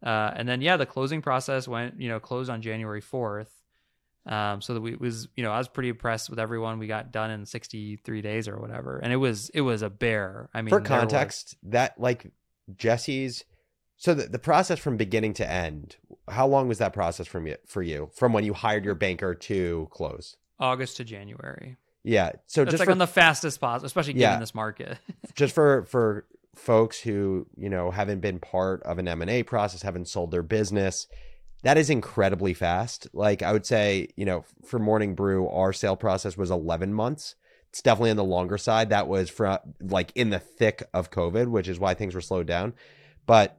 Uh, and then yeah, the closing process went you know closed on January fourth. Um, so that we was you know I was pretty impressed with everyone. We got done in sixty three days or whatever, and it was it was a bear. I mean, For there was- context, that like Jesse's. So the, the process from beginning to end, how long was that process from you for you from when you hired your banker to close? August to January. Yeah. So just like for on the fastest possible, especially given this market. [laughs] just for for folks who you know haven't been part of an m&a process haven't sold their business that is incredibly fast like i would say you know for morning brew our sale process was 11 months it's definitely on the longer side that was from like in the thick of covid which is why things were slowed down but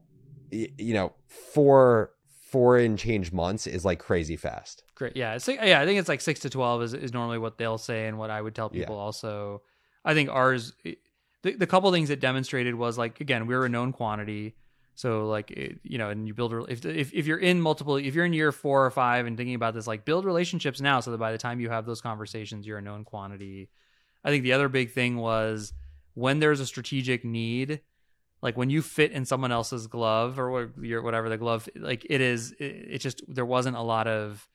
you know four four and change months is like crazy fast Great. Yeah. Like, yeah. I think it's like six to 12 is, is normally what they'll say and what I would tell Yeah. people also. I think ours, the, the couple things it demonstrated was like, again, we were a known quantity. So like, you know, and you build, if, if, if you're in multiple, if you're in year four or five and thinking about this, like build relationships now so that by the time you have those conversations, you're a known quantity. I think the other big thing was when there's a strategic need, like when you fit in someone else's glove or whatever the glove, like it is, it, it just, there wasn't a lot of,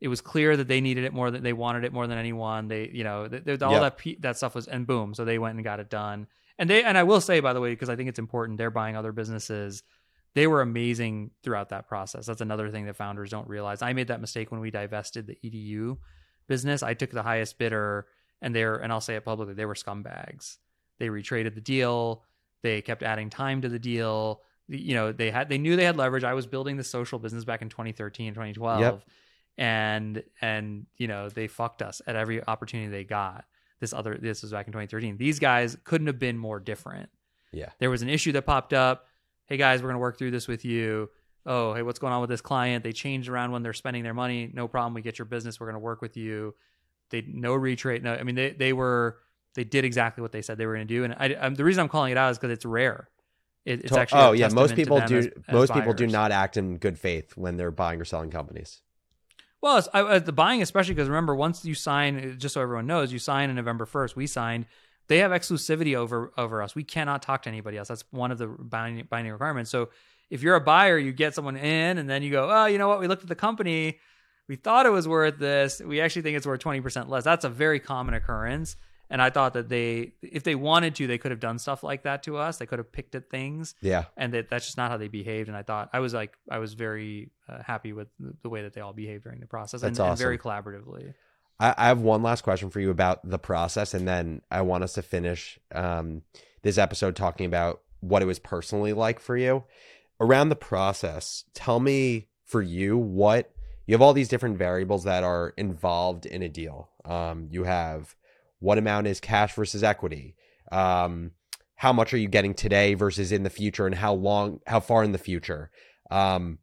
it was clear that they needed it more than they wanted it more than anyone. They, you know, th- th- all Yep. that pe- that stuff was, and boom, so they went and got it done. And they, and I will say by the way, because I think it's important, they're buying other businesses. They were amazing throughout that process. That's another thing that founders don't realize. I made that mistake when we divested the EDU business. I took the highest bidder, and they're, and I'll say it publicly, they were scumbags. They retraded the deal. They kept adding time to the deal. You know, they had, they knew they had leverage. I was building the social business back in 2013, 2012 Yep. And and you know they fucked us at every opportunity they got. This other this was back in 2013 these guys couldn't have been more different. Yeah. there was an issue that popped up. Hey guys we're going to work through this with you. Oh hey what's going on with this client? They changed around when they're spending their money. No problem. We get your business. We're going to work with you. They no retrade no i mean they they were they did exactly what they said they were going to do. And I, I'm, the reason i'm calling it out is because it's rare. It, it's actually oh yeah most people do as- as most people do not act in good faith when they're buying or selling companies Well, I, uh, the buying, especially because remember, once you sign, uh, just so everyone knows, you sign on November first. We signed. They have exclusivity over over us. We cannot talk to anybody else. That's one of the binding, binding requirements. So if you're a buyer, you get someone in, and then you go, oh, you know what? We looked at the company. We thought it was worth this. We actually think it's worth twenty percent less. That's a very common occurrence. And I thought that they, if they wanted to, they could have done stuff like that to us. They could have picked at things yeah and that that's just not how they behaved. And I thought I was like I was very uh, happy with the, way that they all behaved during the process, and, That's and awesome. very collaboratively. I, I have one last question for you about the process, and then I want us to finish um, this episode talking about what it was personally like for you around the process. Tell me for you what you have all these different variables that are involved in a deal. Um, you have what amount is cash versus equity. Um, how much are you getting today versus in the future, and how long, how far in the future? Um,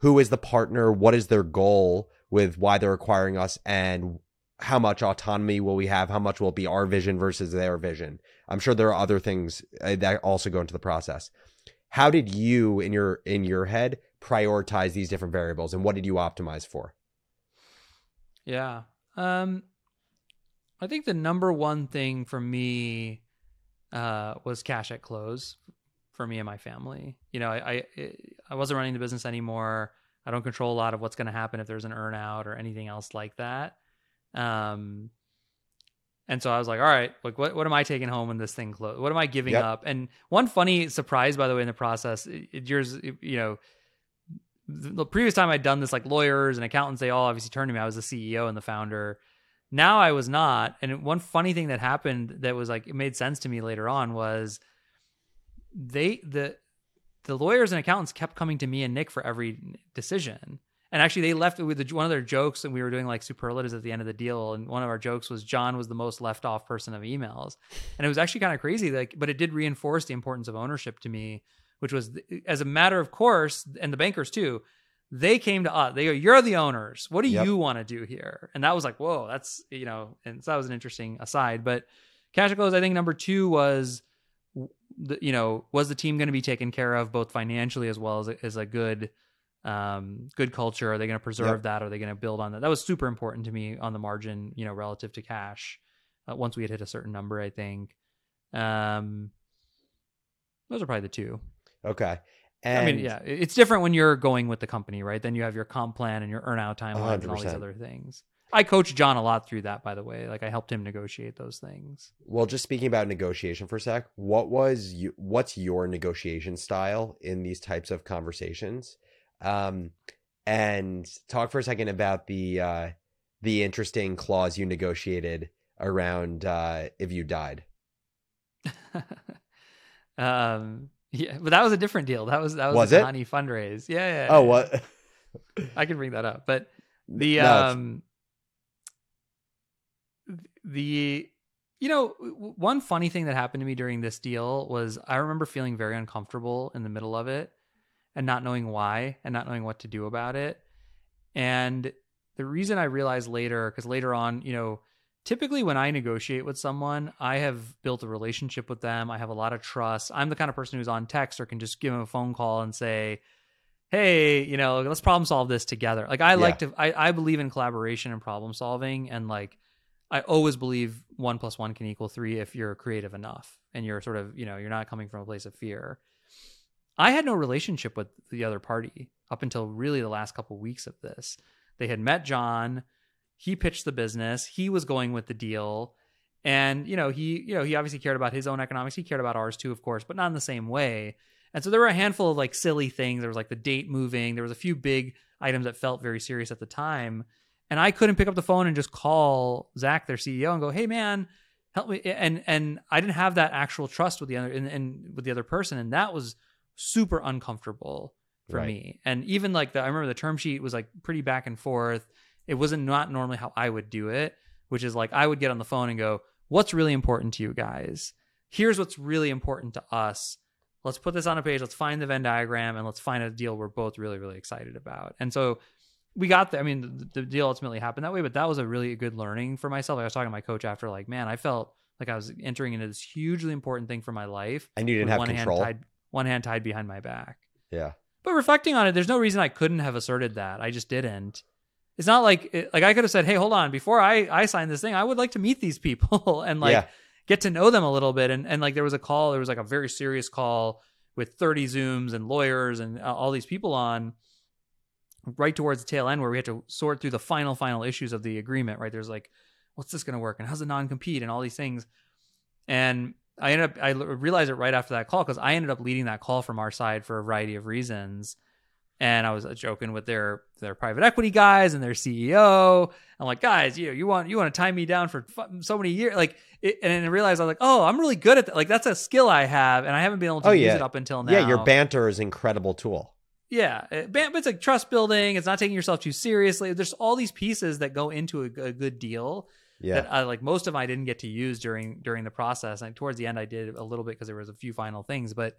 who is the partner? What is their goal with why they're acquiring us, and how much autonomy will we have? How much will be our vision versus their vision? I'm sure there are other things uh, that also go into the process. How did you in your in your head prioritize these different variables and what did you optimize for? Yeah. Um, I think the number one thing for me uh, was cash at close for me and my family. You know, I I, I wasn't running the business anymore. I don't control a lot of what's going to happen if there's an earnout or anything else like that. Um, and so I was like, all right, like what what am I taking home when this thing closes? What am I giving Yep. up? And one funny surprise, by the way, in the process, it, it, yours, it- you know, the the previous time I'd done this, like lawyers and accountants, they all obviously turned to me. I was the CEO and the founder. Now I was not. And one funny thing that happened that was like it made sense to me later on was they the the lawyers and accountants kept coming to me and Nick for every decision. And actually, they left with one of their jokes, and we were doing like superlatives at the end of the deal. And one of our jokes was John was the most left off person of emails, and it was actually kind of crazy. Like, but it did reinforce the importance of ownership to me, which was as a matter of course, and the bankers too. They came to us. They go, "You're the owners. What do Yep. you want to do here?" And that was like, "Whoa, that's you know." And so that was an interesting aside. But cash close, I think number two was the, you know, was the team going to be taken care of both financially as well as a, as a good, um, good culture? Are they going to preserve Yep. that? Are they going to build on that? That was super important to me on the margin, you know, relative to cash. Uh, once we had hit a certain number, I think. Um, those are probably the two. Okay. And I mean, yeah, it's different when you're going with the company, right? Then you have your comp plan and your earnout timelines and all these other things. I coached John a lot through that, by the way. Like I helped him negotiate those things. Well, just speaking about negotiation for a sec, what was you, what's your negotiation style in these types of conversations? Um, and talk for a second about the uh, the interesting clause you negotiated around uh, if you died. [laughs] um, yeah, but that was a different deal. That was that was, Was a? Fundraise. Yeah, yeah. Oh, what? I can bring that up. But the No, um the you know one funny thing that happened to me during this deal was I remember feeling very uncomfortable in the middle of it and not knowing why and not knowing what to do about it. And the reason I realized later cuz later on, you know, typically when I negotiate with someone, I have built a relationship with them. I have a lot of trust. I'm the kind of person who's on text or can just give them a phone call and say, hey, you know, let's problem solve this together. Like I like to, I, I believe in collaboration and problem solving, and like I always believe one plus one can equal three if you're creative enough and you're sort of, you know, you're not coming from a place of fear. I had no relationship with the other party up until really the last couple weeks of this. They had met John, he pitched the business, he was going with the deal. And you know, he you know, he obviously cared about his own economics. He cared about ours too, of course, but not in the same way. And so there were a handful of like silly things. There was like the date moving. There was a few big items that felt very serious at the time. And I couldn't pick up the phone and just call Zach, their CEO, and go, "Hey, man, help me." And and I didn't have that actual trust with the other and, and with the other person, and that was super uncomfortable for Right. me. And even like the, I remember the term sheet was like pretty back and forth. It wasn't not normally how I would do it, which is like I would get on the phone and go, "What's really important to you guys? Here's what's really important to us." let's put this on a page let's find the venn diagram and let's find a deal we're both really really excited about and so we got there i mean the, the deal ultimately happened that way but that was a really good learning for myself i was talking to my coach after like man i felt like i was entering into this hugely important thing for my life And you didn't have one control. hand tied one hand tied behind my back Yeah. but reflecting on it there's no reason i couldn't have asserted that i just didn't it's not like it, like i could have said hey hold on before i i sign this thing i would like to meet these people [laughs] and like Yeah. get to know them a little bit. And and like there was a call there was like a very serious call with 30 zooms and lawyers and uh, all these people on right towards the tail end where we had to sort through the final final issues of the agreement right? There's like what's this going to work and how's the non-compete and all these things? And i ended up i realized it right after that call because i ended up leading that call from our side for a variety of reasons and i was uh, joking with their their private equity guys and their ceo i'm like guys you you want you want to tie me down for so many years like it, and then I realized I was like, oh, I'm really good at that. Like that's a skill I have, and I haven't been able to Oh, use yeah. it up until now. Yeah, your banter is an incredible tool. Yeah, it- but it's like trust building. It's not taking yourself too seriously. There's all these pieces that go into a, a good deal Yeah. that I like. Most of them I didn't get to use during during the process. Like towards the end, I did a little bit because there was a few final things. But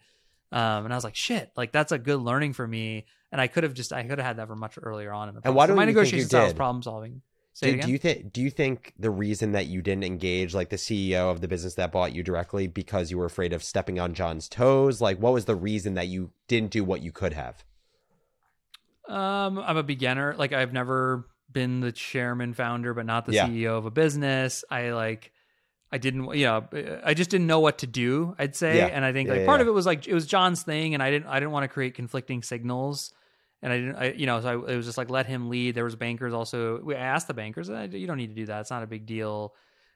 um, and I was like, shit, like that's a good learning for me. And I could have just I could have had that for much earlier on in the process. And why So don't my you think you negotiation style is problem solving. Do, do you think do you think the reason that you didn't engage like the CEO of the business that bought you directly because you were afraid of stepping on John's toes? Like what was the reason that you didn't do what you could have? Um, I'm a beginner. Like I've never been the chairman, founder, but not the Yeah. CEO of a business. I like, I didn't, you know, I just didn't know what to do. I'd say, Yeah. and I think Yeah, like yeah, part of it was like it was John's thing, and I didn't, I didn't want to create conflicting signals, and I didn't, I, you know, so I, it was just like let him lead. There was bankers also. We asked the bankers, "Eh, you don't need to do that. It's not a big deal.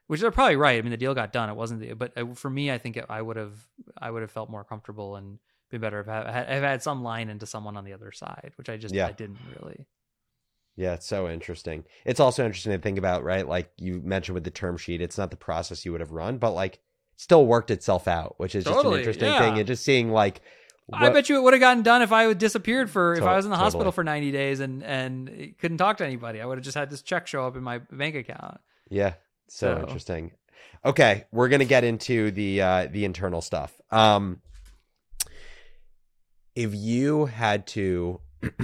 Which they're probably right. I mean, the deal got done. It wasn't, the, but uh, for me, I think it, I would have, I would have felt more comfortable and been better if I had, if I had some line into someone on the other side, which I just. I didn't really. Yeah, it's so interesting. It's also interesting to think about, right? Like you mentioned with the term sheet, it's not the process you would have run, but like still worked itself out, which is just an interesting yeah. thing. And just seeing like, I bet you it would have gotten done if I had disappeared for if I was in the hospital for 90 days and and couldn't talk to anybody. I would have just had this check show up in my bank account. Yeah, so, So- interesting. Okay, we're gonna get into the uh, the internal stuff. Um, if you had to, [clears throat]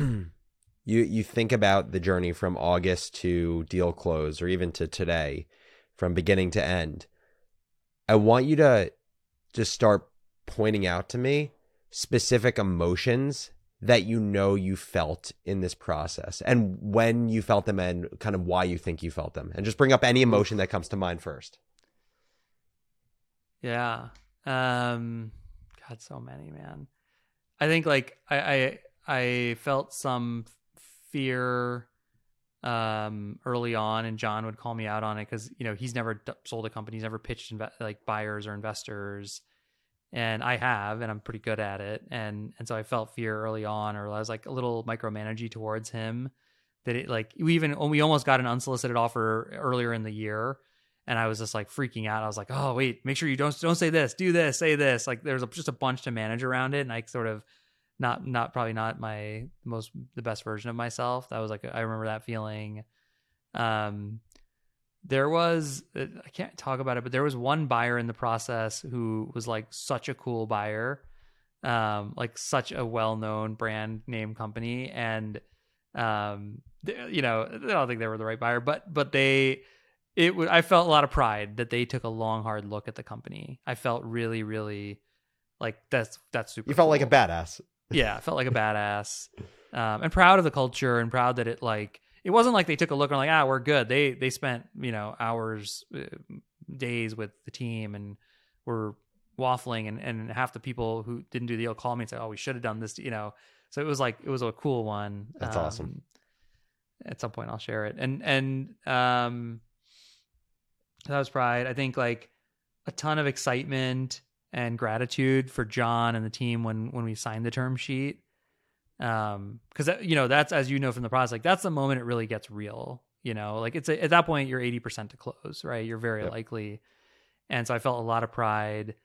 you you think about the journey from August to deal close, or even to today, from beginning to end. I want you to just start pointing out to me specific emotions that you know you felt in this process and when you felt them and kind of why you think you felt them and just bring up any emotion that comes to mind first Yeah. Um God, so many, man. I think like I I, I felt some fear um early on and John would call me out on it cuz you know he's never d- sold a company he's never pitched like buyers or investors. And I have and I'm pretty good at it. And and so I felt fear early on or I was like a little micromanaging towards him that it like we even we almost got an unsolicited offer earlier in the year. And I was just like freaking out. I was like, "Oh, wait, make sure you don't don't say this, do this, say this." Like there's just a bunch to manage around it, and I sort of not not probably not my most the best version of myself. That was like I remember that feeling. Um, there was uh, I can't talk about it, but there was one buyer in the process who was like such a cool buyer, um, like such a well known brand name company, and um, they- you know I don't think they were the right buyer, but but they it would I felt a lot of pride that they took a long hard look at the company. I felt really really like that's that's super. you felt like a badass Yeah, I felt like a badass, um, and proud of the culture and proud that it like it wasn't like they took a look and like ah we're good. They they spent you know hours, uh, days with the team and were waffling and and half the people who didn't do the deal call me and say oh we should have done this you know. So it was like it was a cool one. That's awesome. At some point I'll share it and and um that was pride. I think like a ton of excitement and gratitude for John and the team when when we signed the term sheet. Um, because you know that's as you know from the process, like that's the moment it really gets real. You know, like it's a, at that point you're eighty percent to close, right? You're very Yep. likely, and so I felt a lot of pride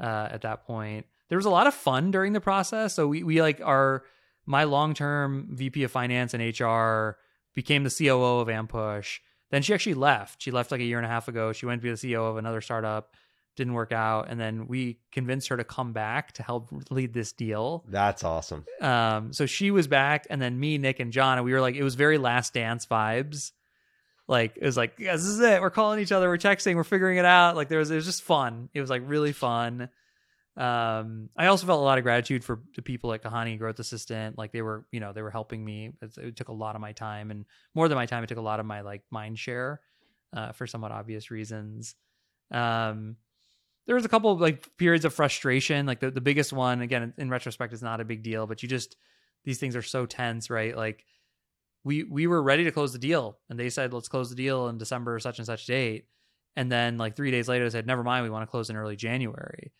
uh, at that point. There was a lot of fun during the process. So we we like our my long term VP of Finance and HR became the COO of Ampush. Then she actually left. She left like a year and a half ago. She went to be the CEO of another startup. Didn't work out, and then we convinced her to come back to help lead this deal. that's awesome Um, so she was back, and then me, Nick, and John, and we were like, it was very Last Dance vibes. Like it was like, yeah, this is it. We're calling each other, we're texting, we're figuring it out. Like there was, it was just fun. It was like really fun. Um, I also felt a lot of gratitude for the people at Kahani Growth Assistant. Like they were, you know, they were helping me. It, it took a lot of my time, and more than my time, it took a lot of my like mind share, uh, for somewhat obvious reasons. Um, there was a couple of like periods of frustration. Like the, the biggest one, again, in retrospect, is not a big deal, but you just these things are so tense, right? Like we we were ready to close the deal, and they said let's close the deal in December such and such date, and then like three days later they said never mind, we want to close in early January,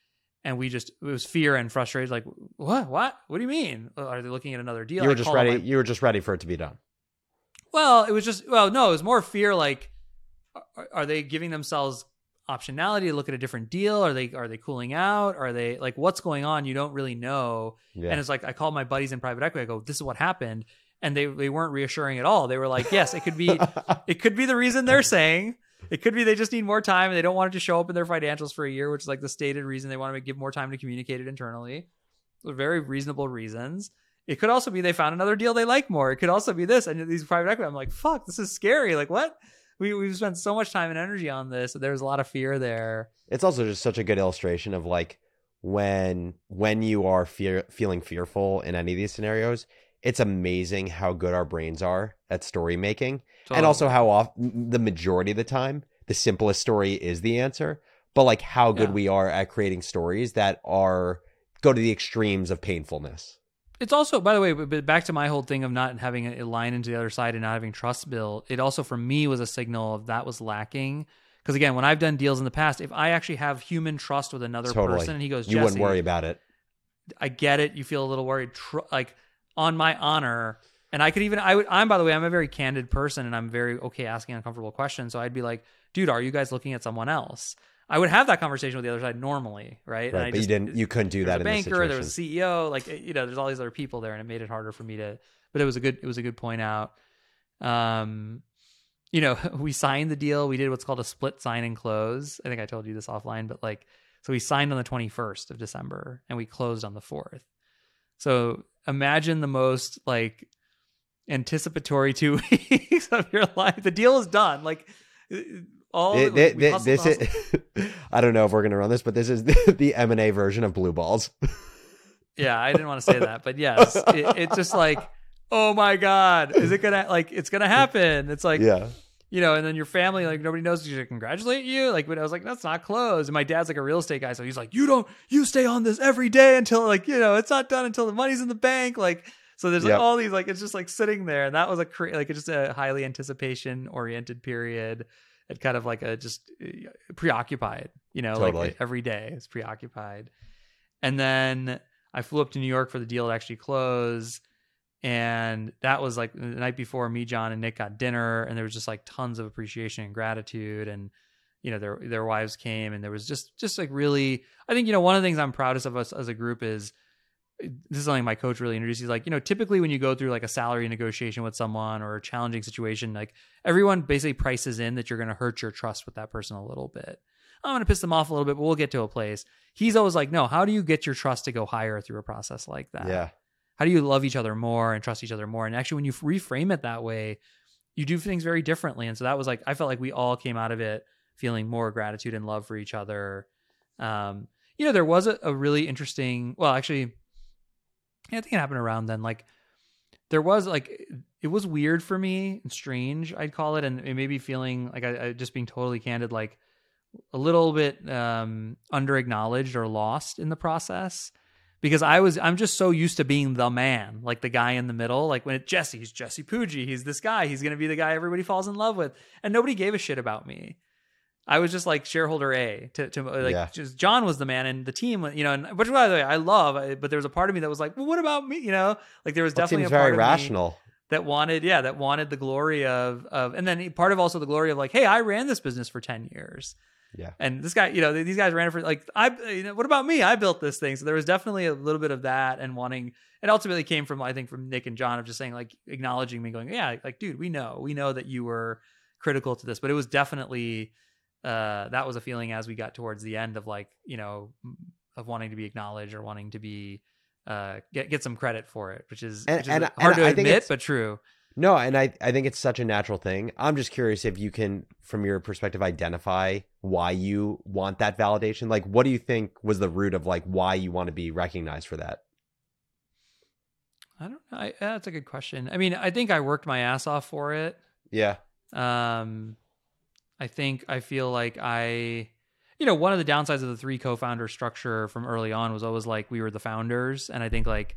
and we just it was fear and frustration. Like what what what do you mean? Are they looking at another deal? you were I just ready my- you were just ready for it to be done well, it was just well, no, it was more fear. Like, are, are they giving themselves optionality to look at a different deal? Are they are they cooling out? Are they like what's going on? You don't really know. yeah And it's like I called my buddies in private equity. I go, this is what happened, and they they weren't reassuring at all. They were like, yes, it could be [laughs] it could be the reason they're saying. It could be they just need more time and they don't want it to show up in their financials for a year, which is like the stated reason they want to give more time to communicate it internally. Very reasonable reasons. It could also be they found another deal they like more. It could also be this. And these private equity, I'm like, fuck, this is scary. Like, what? We, we've spent so much time and energy on this. There's a lot of fear there. it's also just such a good illustration of like when when you are fear, feeling fearful in any of these scenarios it's amazing how good our brains are at story making and also how off the majority of the time the simplest story is the answer but like how good Yeah. we are at creating stories that are go to the extremes of painfulness It's also, by the way, but back to my whole thing of not having a line into the other side and not having trust built. It also, for me, was a signal of that was lacking. Because again, when I've done deals in the past, if I actually have human trust with another totally person, and he goes, you wouldn't "Jesse, worry about it I get it. You feel a little worried. Tr- like on my honor, and I could even I would I'm by the way I'm a very candid person and I'm very okay asking uncomfortable questions. So I'd be like, dude, are you guys looking at someone else? I would have that conversation with the other side normally, right? Right, I but you didn't. You couldn't do there that a banker, there was a. CEO, like you know, there's all these other people there, and it made it harder for me to. But it was a good, it was a good point out. Um, you know, [laughs] we signed the deal. We did what's called a split sign and close. I think I told you this offline, but like, so we signed on the 21st of December and we closed on the 4th. So imagine the most like anticipatory two [laughs] weeks of your life. The deal is done. Like all It- we- thi- we this is. [laughs] I don't know if we're gonna run this, but this is the, [laughs] the M and A version of blue balls. [laughs] Yeah, I didn't want to say that, but yes, it, it's just like, oh my god, is it gonna like it's gonna happen? It's like, yeah, you know, and then your family, like nobody knows you should congratulate you. Like when I was like, that's not closed. And my dad's like a real estate guy, so he's like, you don't, you stay on this every day until like you know it's not done until the money's in the bank. Like so, there's like Yep. all these like it's just like sitting there, and that was a cra- like it's just a highly anticipation oriented period. It kind of like a just uh, preoccupied, you know, Totally. like every day is preoccupied. And then I flew up to New York for the deal to actually close. And that was like the night before me, John, and Nick got dinner, and there was just like tons of appreciation and gratitude. And you know, their their wives came, and there was just just like really, I think you know one of the things I'm proudest of us as a group is this is something my coach really introduced. He's like, you know, typically when you go through like a salary negotiation with someone or a challenging situation, like everyone basically prices in that you're going to hurt your trust with that person a little bit. I'm going to piss them off a little bit, but we'll get to a place. He's always like, no, how do you get your trust to go higher through a process like that? yeah, How do you love each other more and trust each other more? And actually, when you reframe it that way, you do things very differently. And so that was like, I felt like we all came out of it feeling more gratitude and love for each other. Um, you know, there was a, a really interesting, well, actually, I think it happened around then. Like, there was like, it was weird for me and strange, I'd call it. And it made me feeling like I, I just being totally candid, like a little bit um, under acknowledged or lost in the process because I was I'm just so used to being the man, like the guy in the middle. Like when it's Jesse, he's Jesse Pujji, he's this guy, he's gonna be the guy everybody falls in love with, and nobody gave a shit about me. I was just like shareholder A to, to like Yeah. just John was the man and the team, you know, and which by the way I love, uh, but there was a part of me that was like, well, what about me? You know, like there was that definitely a part very of me rational. that wanted, yeah, that wanted the glory of of, and then part of also the glory of like, hey, I ran this business for ten years. Yeah. And this guy, you know, these guys ran it for like I you know, what about me? I built this thing. So there was definitely a little bit of that and wanting it ultimately came from I think from Nick and John of just saying like acknowledging me going, Yeah, like dude, we know. We know that you were critical to this. But it was definitely uh that was a feeling as we got towards the end of like, you know, of wanting to be acknowledged or wanting to be uh get get some credit for it, which is, And- which is and- hard and to I admit, but true. No, and I I think it's such a natural thing. I'm just curious if you can, from your perspective, identify why you want that validation. Like, what do you think was the root of like why you want to be recognized for that? I don't know. I, that's a good question. I mean, I think I worked my ass off for it. Yeah, Um, I think I feel like I, you know, one of the downsides of the three co-founder structure from early on was always like we were the founders, and I think like,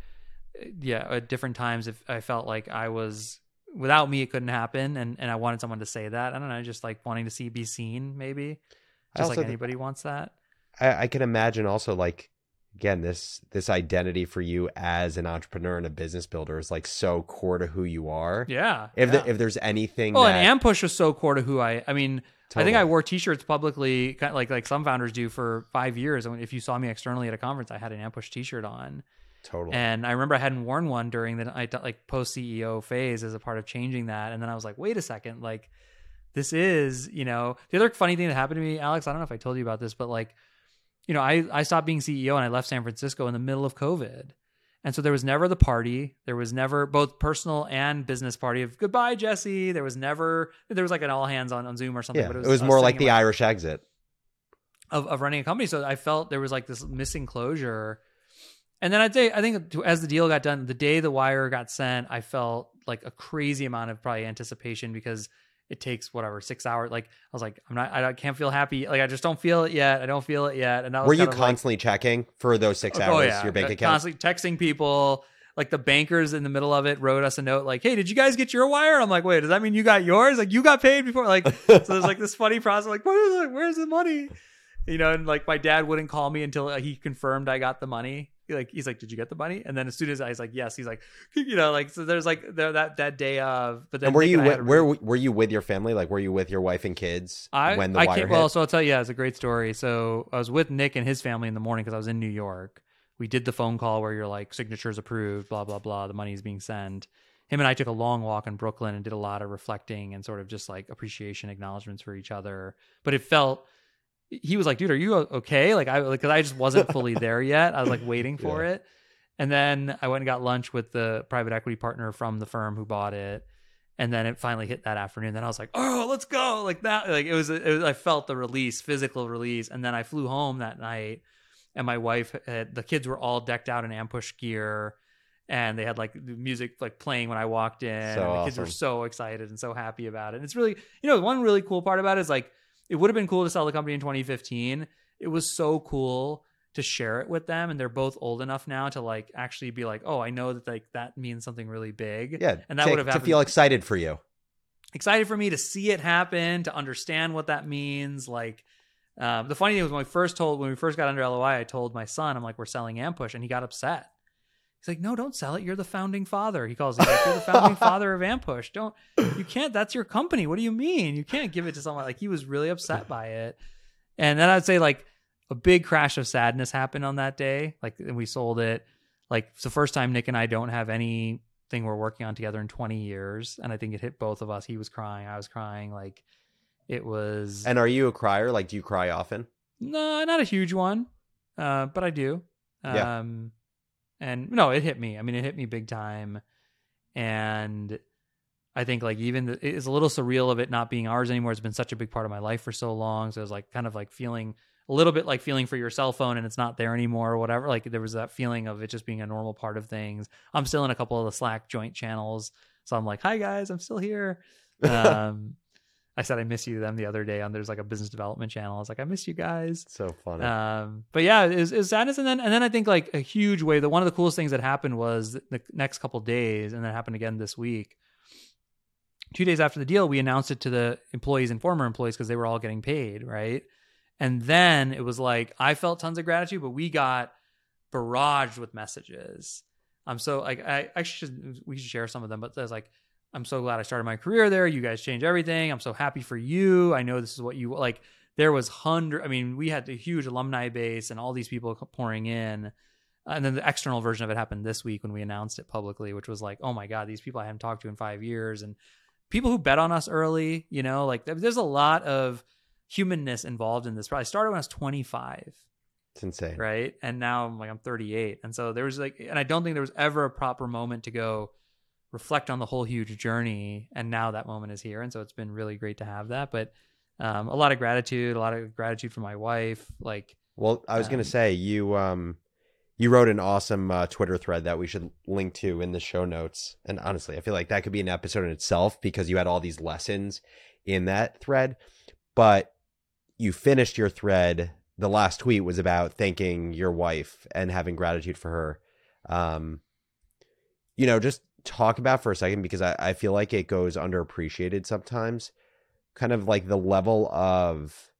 yeah, at different times if I felt like I was without me it couldn't happen, and and I wanted someone to say that. I don't know, just like wanting to see be seen, maybe, just like th- anybody wants that. I, I can imagine also like again this this identity for you as an entrepreneur and a business builder is like so core to who you are. Yeah. If yeah. the, if there's anything, Oh, that, and Ampush was so core to who I. I mean, I think I wore T-shirts publicly, kind of like like some founders do for five years. And if you saw me externally at a conference, I had an Ampush T-shirt on, totally. and I remember I hadn't worn one during the like post CEO phase as a part of changing that. And then I was like, wait a second, like this is you know the other funny thing that happened to me, Alex. I don't know if I told you about this, but like you know I I stopped being CEO and I left San Francisco in the middle of COVID. And so there was never the party. There was never both personal and business party of goodbye, Jesse. There was never there was like an all hands on, on Zoom or something. yeah, but it was, us more like the Irish exit. of, of running a company. So I felt there was like this missing closure. And then I'd say, I think as the deal got done, the day the wire got sent, I felt like a crazy amount of probably anticipation because it takes whatever six hours. Like I was like, I'm not, I can't feel happy. Like I just don't feel it yet. I don't feel it yet. And that Were you of like- constantly checking for those six Oh, oh hours yeah. your bank account? Constantly texting people. Like the bankers in the middle of it wrote us a note like, "Hey, did you guys get your wire?" I'm like, "Wait, does that mean you got yours? Like you got paid before?" Like, [laughs] so there's like this funny process. Like, where's the, where's the money? You know, and like my dad wouldn't call me until he confirmed I got the money. Like he's like, "Did you get the money?" And then as soon as I was like, "Yes," he's like, [laughs] you know, like so there's like there that that day of. But then And were Nick you I with, where really- were you with your family? Like, were you with your wife and kids I when the I wire can't, hit? well, so I'll tell you, yeah, it's a great story. So I was with Nick and his family in the morning because I was in New York. We did the phone call where you're like signatures approved, blah blah blah. The money's being sent. Him and I took a long walk in Brooklyn and did a lot of reflecting and sort of just like appreciation, acknowledgments for each other. But it felt he was like, "Dude, are you okay?" Like I like because I just wasn't fully there yet. I was like waiting [laughs] for it. And then I went and got lunch with the private equity partner from the firm who bought it. And then it finally hit that afternoon. Then I was like, "Oh, let's go!" Like that. Like it was. It was I felt the release, physical release. And then I flew home that night, and my wife had the kids were all decked out in Ampush gear, and they had like music like playing when I walked in. So and the kids were so excited and so happy about it. And it's really, you know, one really cool part about it is like it would have been cool to sell the company in 2015. It was so cool to share it with them and they're both old enough now to like actually be like, "Oh, I know that like that means something really big." yeah, and that would have to feel excited for you. excited for me to see it happen, to understand what that means. Like, um, the funny thing was when we first told, when we first got under LOI, I told my son, I'm like, we're selling Ampush, and he got upset. He's like, no, don't sell it. You're the founding father. He calls it, like, you're the founding [laughs] father of Ampush. Don't, you can't, that's your company. What do you mean? You can't give it to someone. Like, he was really upset by it. And then I'd say, like, a big crash of sadness happened on that day. Like, and we sold it. Like, it's the first time Nick and I don't have anything we're working on together in 20 years. And I think it hit both of us. He was crying. I was crying. Like, it was. And are you a crier? Like, do you cry often? No, not a huge one, uh, but I do. Yeah. And no, it hit me. I mean, it hit me big time, and I think like even the, it's a little surreal of it not being ours anymore. It's been such a big part of my life for so long, so it was like kind of like feeling a little bit like feeling for your cell phone and it's not there anymore or whatever. Like there was that feeling of it just being a normal part of things. I'm still in a couple of the Slack joint channels, so I'm like, "Hi guys, I'm still here." [laughs] Um, I said I miss you to them the other day on there's like a business development channel. I was like, I miss you guys. So funny. Um, but yeah, it was, it was sadness, and then and then I think like a huge way. that one of the coolest things that happened was the next couple days, and that happened again this week. Two days after the deal, we announced it to the employees and former employees because they were all getting paid, right? And then it was like I felt tons of gratitude, but we got barraged with messages. I'm so like I I should, we should share some of them, but there's like I'm so glad I started my career there. You guys changed everything. I'm so happy for you. I know this is what you like. There was hundred. I mean, we had a huge alumni base and all these people pouring in. And then the external version of it happened this week when we announced it publicly, which was like, oh my god, these people I haven't talked to in five years, and people who bet on us early. You know, like there's a lot of humanness involved in this. I started when I was 25 it's insane. right? And now I'm like I'm 38, and so there was like, and I don't think there was ever a proper moment to go reflect on the whole huge journey. And now that moment is here, and so it's been really great to have that. But um, a lot of gratitude, a lot of gratitude for my wife. Like, Well, I was going Um, to say you um you wrote an awesome uh, Twitter thread that we should link to in the show notes. And honestly, I feel like that could be an episode in itself because you had all these lessons in that thread. But you finished your thread. The last tweet was about thanking your wife and having gratitude for her. Um, you know, just talk about for a second because I, I feel like it goes underappreciated sometimes. Kind of like the level of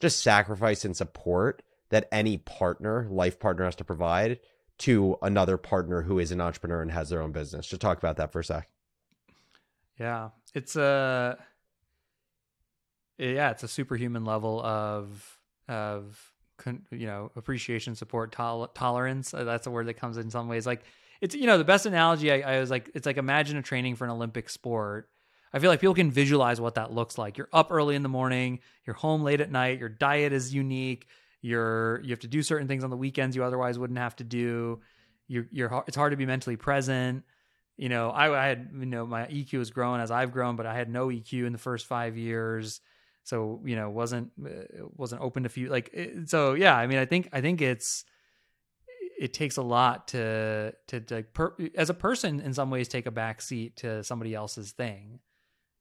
just sacrifice and support that any partner, life partner, has to provide to another partner who is an entrepreneur and has their own business. Just talk about that for a sec. yeah, it's a yeah, it's a superhuman level of of you know appreciation, support, tol- tolerance. Uh, That's a word that comes in some ways. Like it's you know the best analogy I, I was like it's like imagine a training for an Olympic sport. I feel like people can visualize what that looks like. You're up early in the morning, you're home late at night, your diet is unique, you're you have to do certain things on the weekends you otherwise wouldn't have to do. You're you're it's hard to be mentally present. You know, I, I had you know my EQ has grown as I've grown, but I had no EQ in the first five years so you know wasn't uh, wasn't open to few like so yeah i mean i think i think it's it takes a lot to to, to per, as a person in some ways take a back seat to somebody else's thing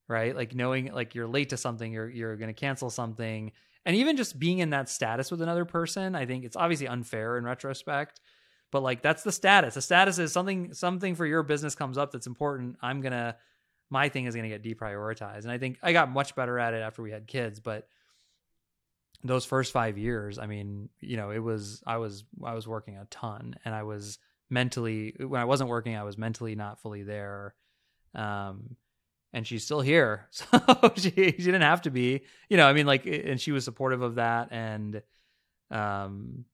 right? Like knowing like you're late to something you're you're going to cancel something. And even just being in that status with another person i think it's obviously unfair in retrospect. But like that's the status. The status is something something for your business comes up that's important. I'm going to my thing is going to get deprioritized. And I think I got much better at it after we had kids, but those first five years, I mean, you know, it was I was I was working a ton, and I was mentally when I wasn't working, I was mentally not fully there. Um, and she's still here, [laughs] so she she didn't have to be, you know. I mean, like, and she was supportive of that, and um,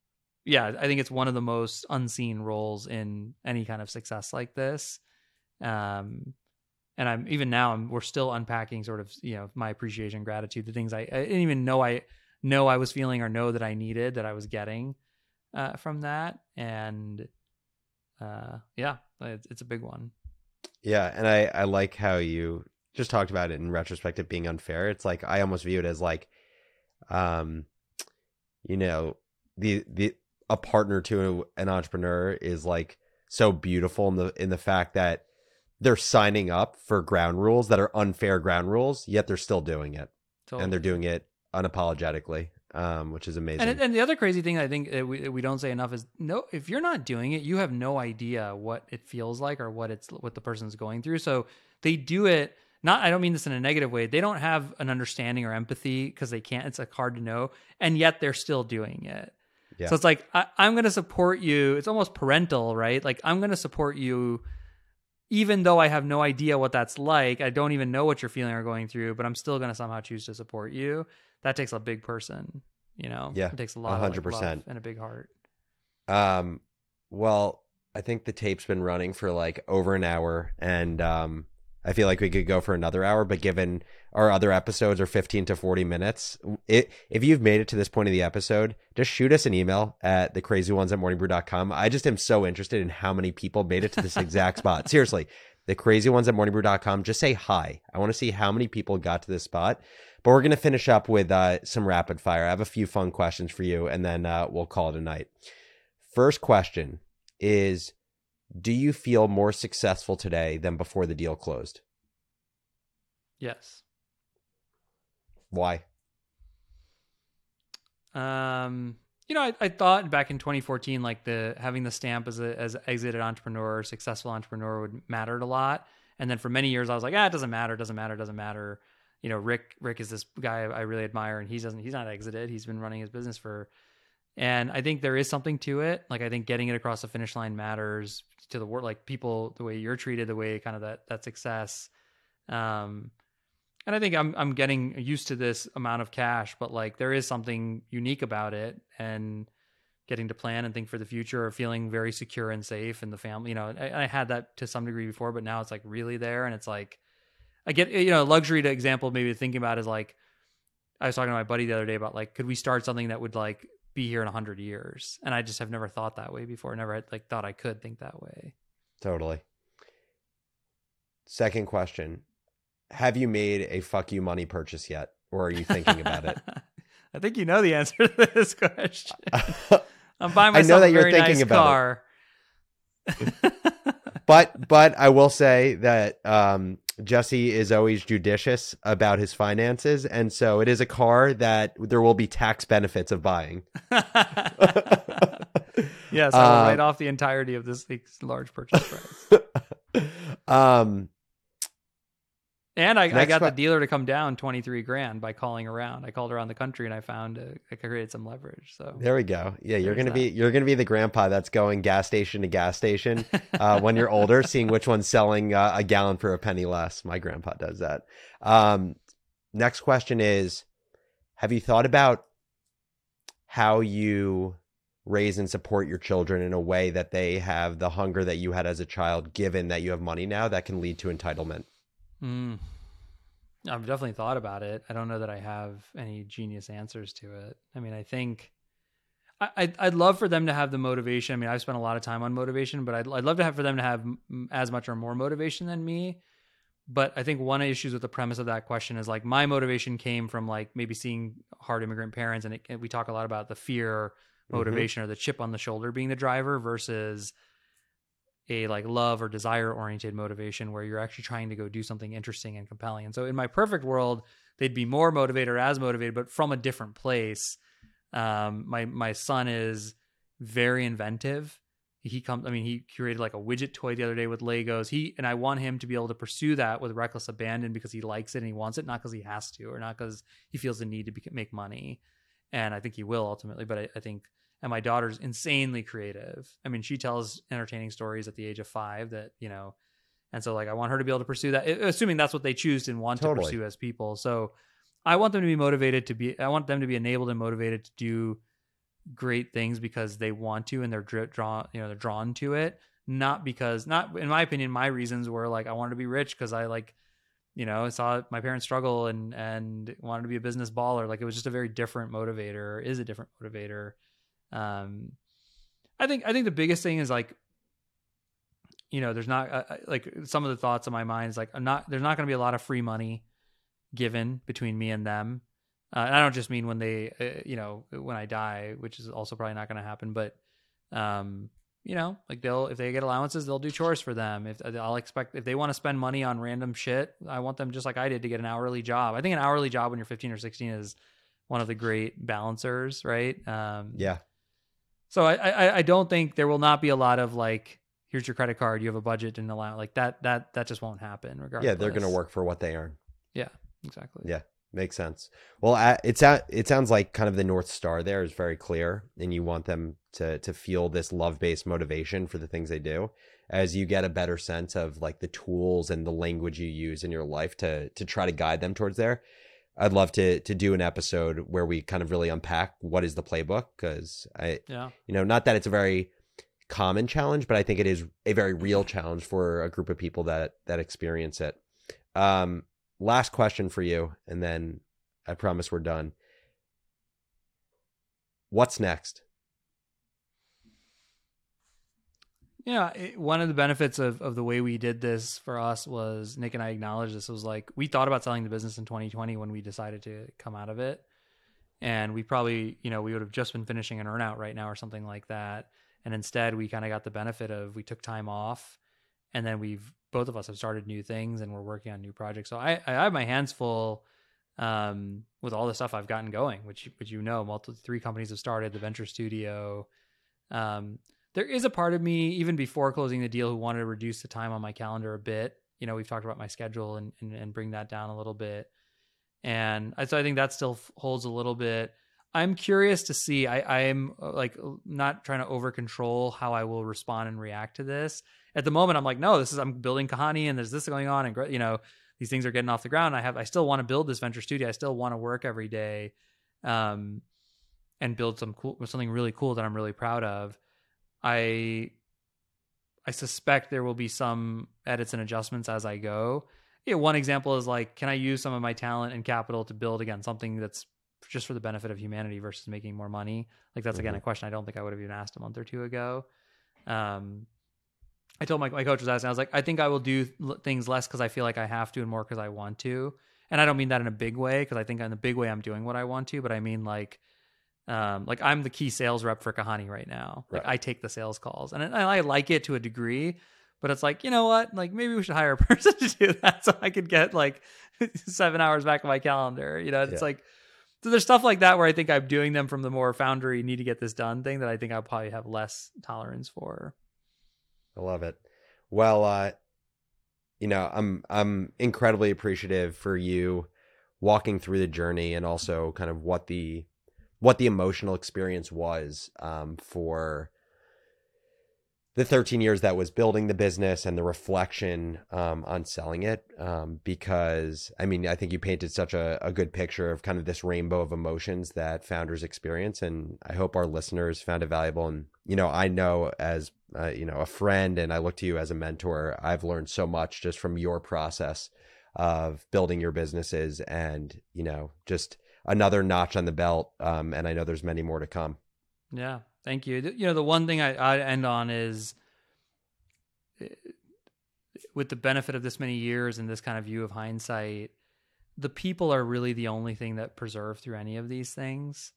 yeah, I think it's one of the most unseen roles in any kind of success like this. Um, and I'm even now I'm we're still unpacking sort of you know my appreciation, gratitude, the things I, I didn't even know I know I was feeling or know that I needed that I was getting uh, from that, and uh, yeah, it's, it's a big one. Yeah, and I I like how you just talked about it in retrospect of being unfair. It's like I almost view it as like, um, you know, the the a partner to an entrepreneur is like so beautiful in the in the fact that they're signing up for ground rules that are unfair ground rules, yet they're still doing it, Totally. and they're doing it unapologetically, um, which is amazing. And, and the other crazy thing I think that we, we don't say enough is no, if you're not doing it, you have no idea what it feels like or what it's what the person's going through. So they do it. Not, I don't mean this in a negative way. They don't have an understanding or empathy because they can't. It's like hard to know, and yet they're still doing it. Yeah. So it's like I, I'm going to support you. It's almost parental, right? Like I'm going to support you, even though I have no idea what that's like. I don't even know what you're feeling or going through, but I'm still going to somehow choose to support you. That takes a big person, you know. Yeah, it takes a lot, of like, 100%. love and a big heart. Um, well, I think the tape's been running for like over an hour, and um, I feel like we could go for another hour. But given our other episodes are fifteen to forty minutes, it, if you've made it to this point of the episode, just shoot us an email at the crazy ones at morningbrew.com. I just am so interested in how many people made it to this exact spot. [laughs] Seriously, the crazy ones at morningbrew.com. Just say hi. I want to see how many people got to this spot. But we're gonna finish up with uh, some rapid fire. I have a few fun questions for you, and then uh, we'll call it a night. First question is Do you feel more successful today than before the deal closed? Yes. Why? Um, you know, I, I thought back in 2014, like the having the stamp as a as exited entrepreneur, successful entrepreneur would mattered a lot. And then for many years, I was like, ah, it doesn't matter, doesn't matter, doesn't matter. You know, Rick Rick is this guy I really admire, and he doesn't he's not exited. He's been running his business for, and I think there is something to it. Like I think getting it across the finish line matters to the world, like people, the way you're treated, the way kind of that that success. Um, and I think I'm I'm getting used to this amount of cash, but like there is something unique about it, and getting to plan and think for the future, or feeling very secure and safe in the family. You know, I, I had that to some degree before, but now it's like really there, and it's like I get you know a luxury to example maybe thinking about is like I was talking to my buddy the other day about like could we start something that would like be here in a hundred years, and I just have never thought that way before. Never had, like thought I could think that way. Totally. Second question Have you made a fuck you money purchase yet? Or are you thinking about it? [laughs] I think you know the answer to this question. [laughs] I'm buying I know myself that a you're very thinking nice about car. [laughs] but but I will say that um, Jesse is always judicious about his finances, and so it is a car that there will be tax benefits of buying. yes, I will Uh, write off the entirety of this week's large purchase price. um, And I, I got the dealer to come down 23 grand by calling around. I called around the country and I found uh, I created some leverage. So there we go. Yeah, you're gonna be you're gonna be the grandpa that's going gas station to gas station uh, when you're older, [laughs] seeing which one's selling uh, a gallon for a penny less. My grandpa does that. Um, next question is: Have you thought about how you raise and support your children in a way that they have the hunger that you had as a child, given that you have money now that can lead to entitlement? Mm. I've definitely thought about it. I don't know that I have any genius answers to it. I mean, I think I, I'd, I'd love for them to have the motivation. I mean, I've spent a lot of time on motivation, but I'd, I'd love to have for them to have as much or more motivation than me. But I think one of the issues with the premise of that question is like my motivation came from like maybe seeing hard immigrant parents, and, it, and we talk a lot about the fear mm-hmm. motivation or the chip on the shoulder being the driver versus a like love or desire oriented motivation where you're actually trying to go do something interesting and compelling. And so in my perfect world, they'd be more motivated or as motivated, but from a different place. Um, my my son is very inventive. He comes. I mean, he curated like a widget toy the other day with Legos. He and I want him to be able to pursue that with reckless abandon because he likes it and he wants it, not because he has to or not because he feels the need to be, make money. and I think he will ultimately. But I, I think, and my daughter's insanely creative. I mean, she tells entertaining stories at the age of five that you know, and so like I want her to be able to pursue that, assuming that's what they choose and want Totally. to pursue as people. So I want them to be motivated to be. I want them to be enabled and motivated to do great things because they want to and they're drawn. You know, they're drawn to it, not because not in my opinion. My reasons were like I wanted to be rich because I like you know, I saw my parents struggle and and wanted to be a business baller. Like it was just a very different motivator, is a different motivator. Um, I think I think the biggest thing is like, you know, there's not uh, uh, like some of the thoughts in my mind is like I'm not there's not going to be a lot of free money given between me and them. Uh, and I don't just mean when they, uh, you know, when I die, which is also probably not going to happen, but um, you know, like they'll if they get allowances, they'll do chores for them. If I'll expect if they want to spend money on random shit, I want them just like I did to get an hourly job. I think an hourly job when you're 15 or 16 is one of the great balancers, right? Um, Yeah. So I, I I don't think there will not be a lot of like here's your credit card, you have a budget and allow like that that that just won't happen. Regardless. Yeah, they're going to work for what they earn. Yeah, exactly. Yeah. Makes sense. Well, it's it sounds like kind of the north star there is very clear, and you want them to to feel this love based motivation for the things they do. As you get a better sense of like the tools and the language you use in your life to to try to guide them towards there, I'd love to to do an episode where we kind of really unpack what is the playbook because I Yeah. you know not that it's a very common challenge, but I think it is a very real challenge for a group of people that that experience it. Um, last question for you, and then I promise we're done. What's next? Yeah, it, one of the benefits of, of the way we did this for us was Nick and I acknowledged this was like we thought about selling the business in 2020 when we decided to come out of it, and we probably you know we would have just been finishing an earnout right now or something like that, and instead we kind of got the benefit of we took time off, and then we've both of us have started new things and we're working on new projects. So I I have my hands full um, with all the stuff I've gotten going, which which you know, multiple three companies have started, the venture studio. Um, there is a part of me, even before closing the deal, who wanted to reduce the time on my calendar a bit. You know, we've talked about my schedule and and, and bring that down a little bit. And so I think that still holds a little bit. I'm curious to see. I I'm uh, like not trying to over control how I will respond and react to this. At the moment, I'm like, no, this is I'm building Kahani, and there's this going on, and you know, these things are getting off the ground. I have I still want to build this venture studio. I still want to work every day, um, and build some cool something really cool that I'm really proud of. I I suspect there will be some edits and adjustments as I go. Yeah, one example is like, can I use some of my talent and capital to build again something that's just for the benefit of humanity versus making more money? Like that's again a question I don't think I would have even asked a month or two ago. Um, I told my my coach was asking, I was like, I think I will do l- things less because I feel like I have to and more because I want to. And I don't mean that in a big way because I think in the big way I'm doing what I want to, but I mean like um, like I'm the key sales rep for Kahani right now. Like Right. I take the sales calls, and I I like it to a degree. But it's like you know what? Like maybe we should hire a [laughs] person to do that so I could get like [laughs] seven hours back on my calendar. You know, it's Yeah. like so there's stuff like that where I think I'm doing them from the more foundry need to get this done thing that I think I'll probably have less tolerance for. I love it. Well, uh, you know, I'm I'm incredibly appreciative for you walking through the journey and also kind of what the what the emotional experience was um, for the 13 years that was building the business and the reflection um, on selling it um, because i mean i think you painted such a, a good picture of kind of this rainbow of emotions that founders experience and i hope our listeners found it valuable. And you know i know as uh, you know a friend and i look to you as a mentor i've learned so much just from your process of building your businesses and you know just another notch on the belt um, and i know there's many more to come Yeah, thank you. You know, the one thing I, I end on is eh, with the benefit of this many years and this kind of view of hindsight, the people are really the only thing that preserve through any of these things.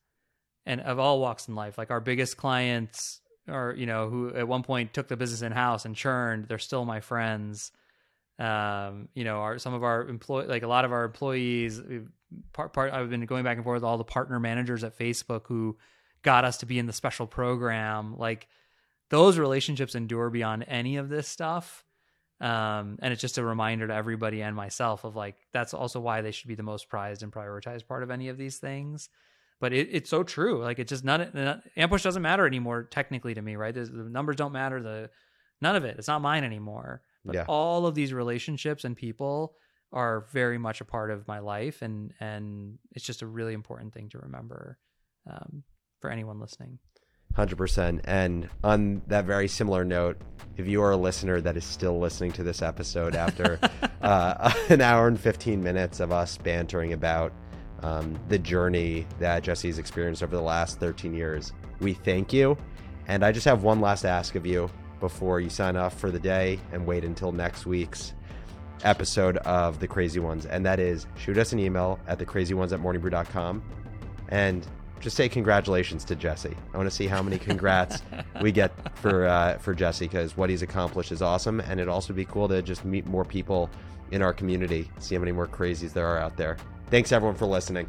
And of all walks in life, like our biggest clients are, you know, who at one point took the business in house and churned, they're still my friends. Um, you know, our some of our employ like a lot of our employees part part I've been going back and forth with all the partner managers at Facebook who got us to be in the special program like those relationships endure beyond any of this stuff um, and it's just a reminder to everybody and myself of like that's also why they should be the most prized and prioritized part of any of these things but it, it's so true. Like it's just none, none Ampush doesn't matter anymore technically to me, right? There's, the numbers don't matter. The none of it. It's not mine anymore. But Yeah. all of these relationships and people are very much a part of my life, and and it's just a really important thing to remember um, for anyone listening. Hundred percent. And on that very similar note, if you are a listener that is still listening to this episode after [laughs] uh, [laughs] an hour and fifteen minutes of us bantering about um, the journey that Jesse's experienced over the last thirteen years, we thank you. And I just have one last ask of you before you sign off for the day and wait until next week's episode of the Crazy Ones, and that is shoot us an email at thecrazyones at morningbrew.com and just say congratulations to Jesse. I want to see how many congrats we get for uh, for Jesse because what he's accomplished is awesome, and it'd also be cool to just meet more people in our community, see how many more crazies there are out there. Thanks everyone for listening.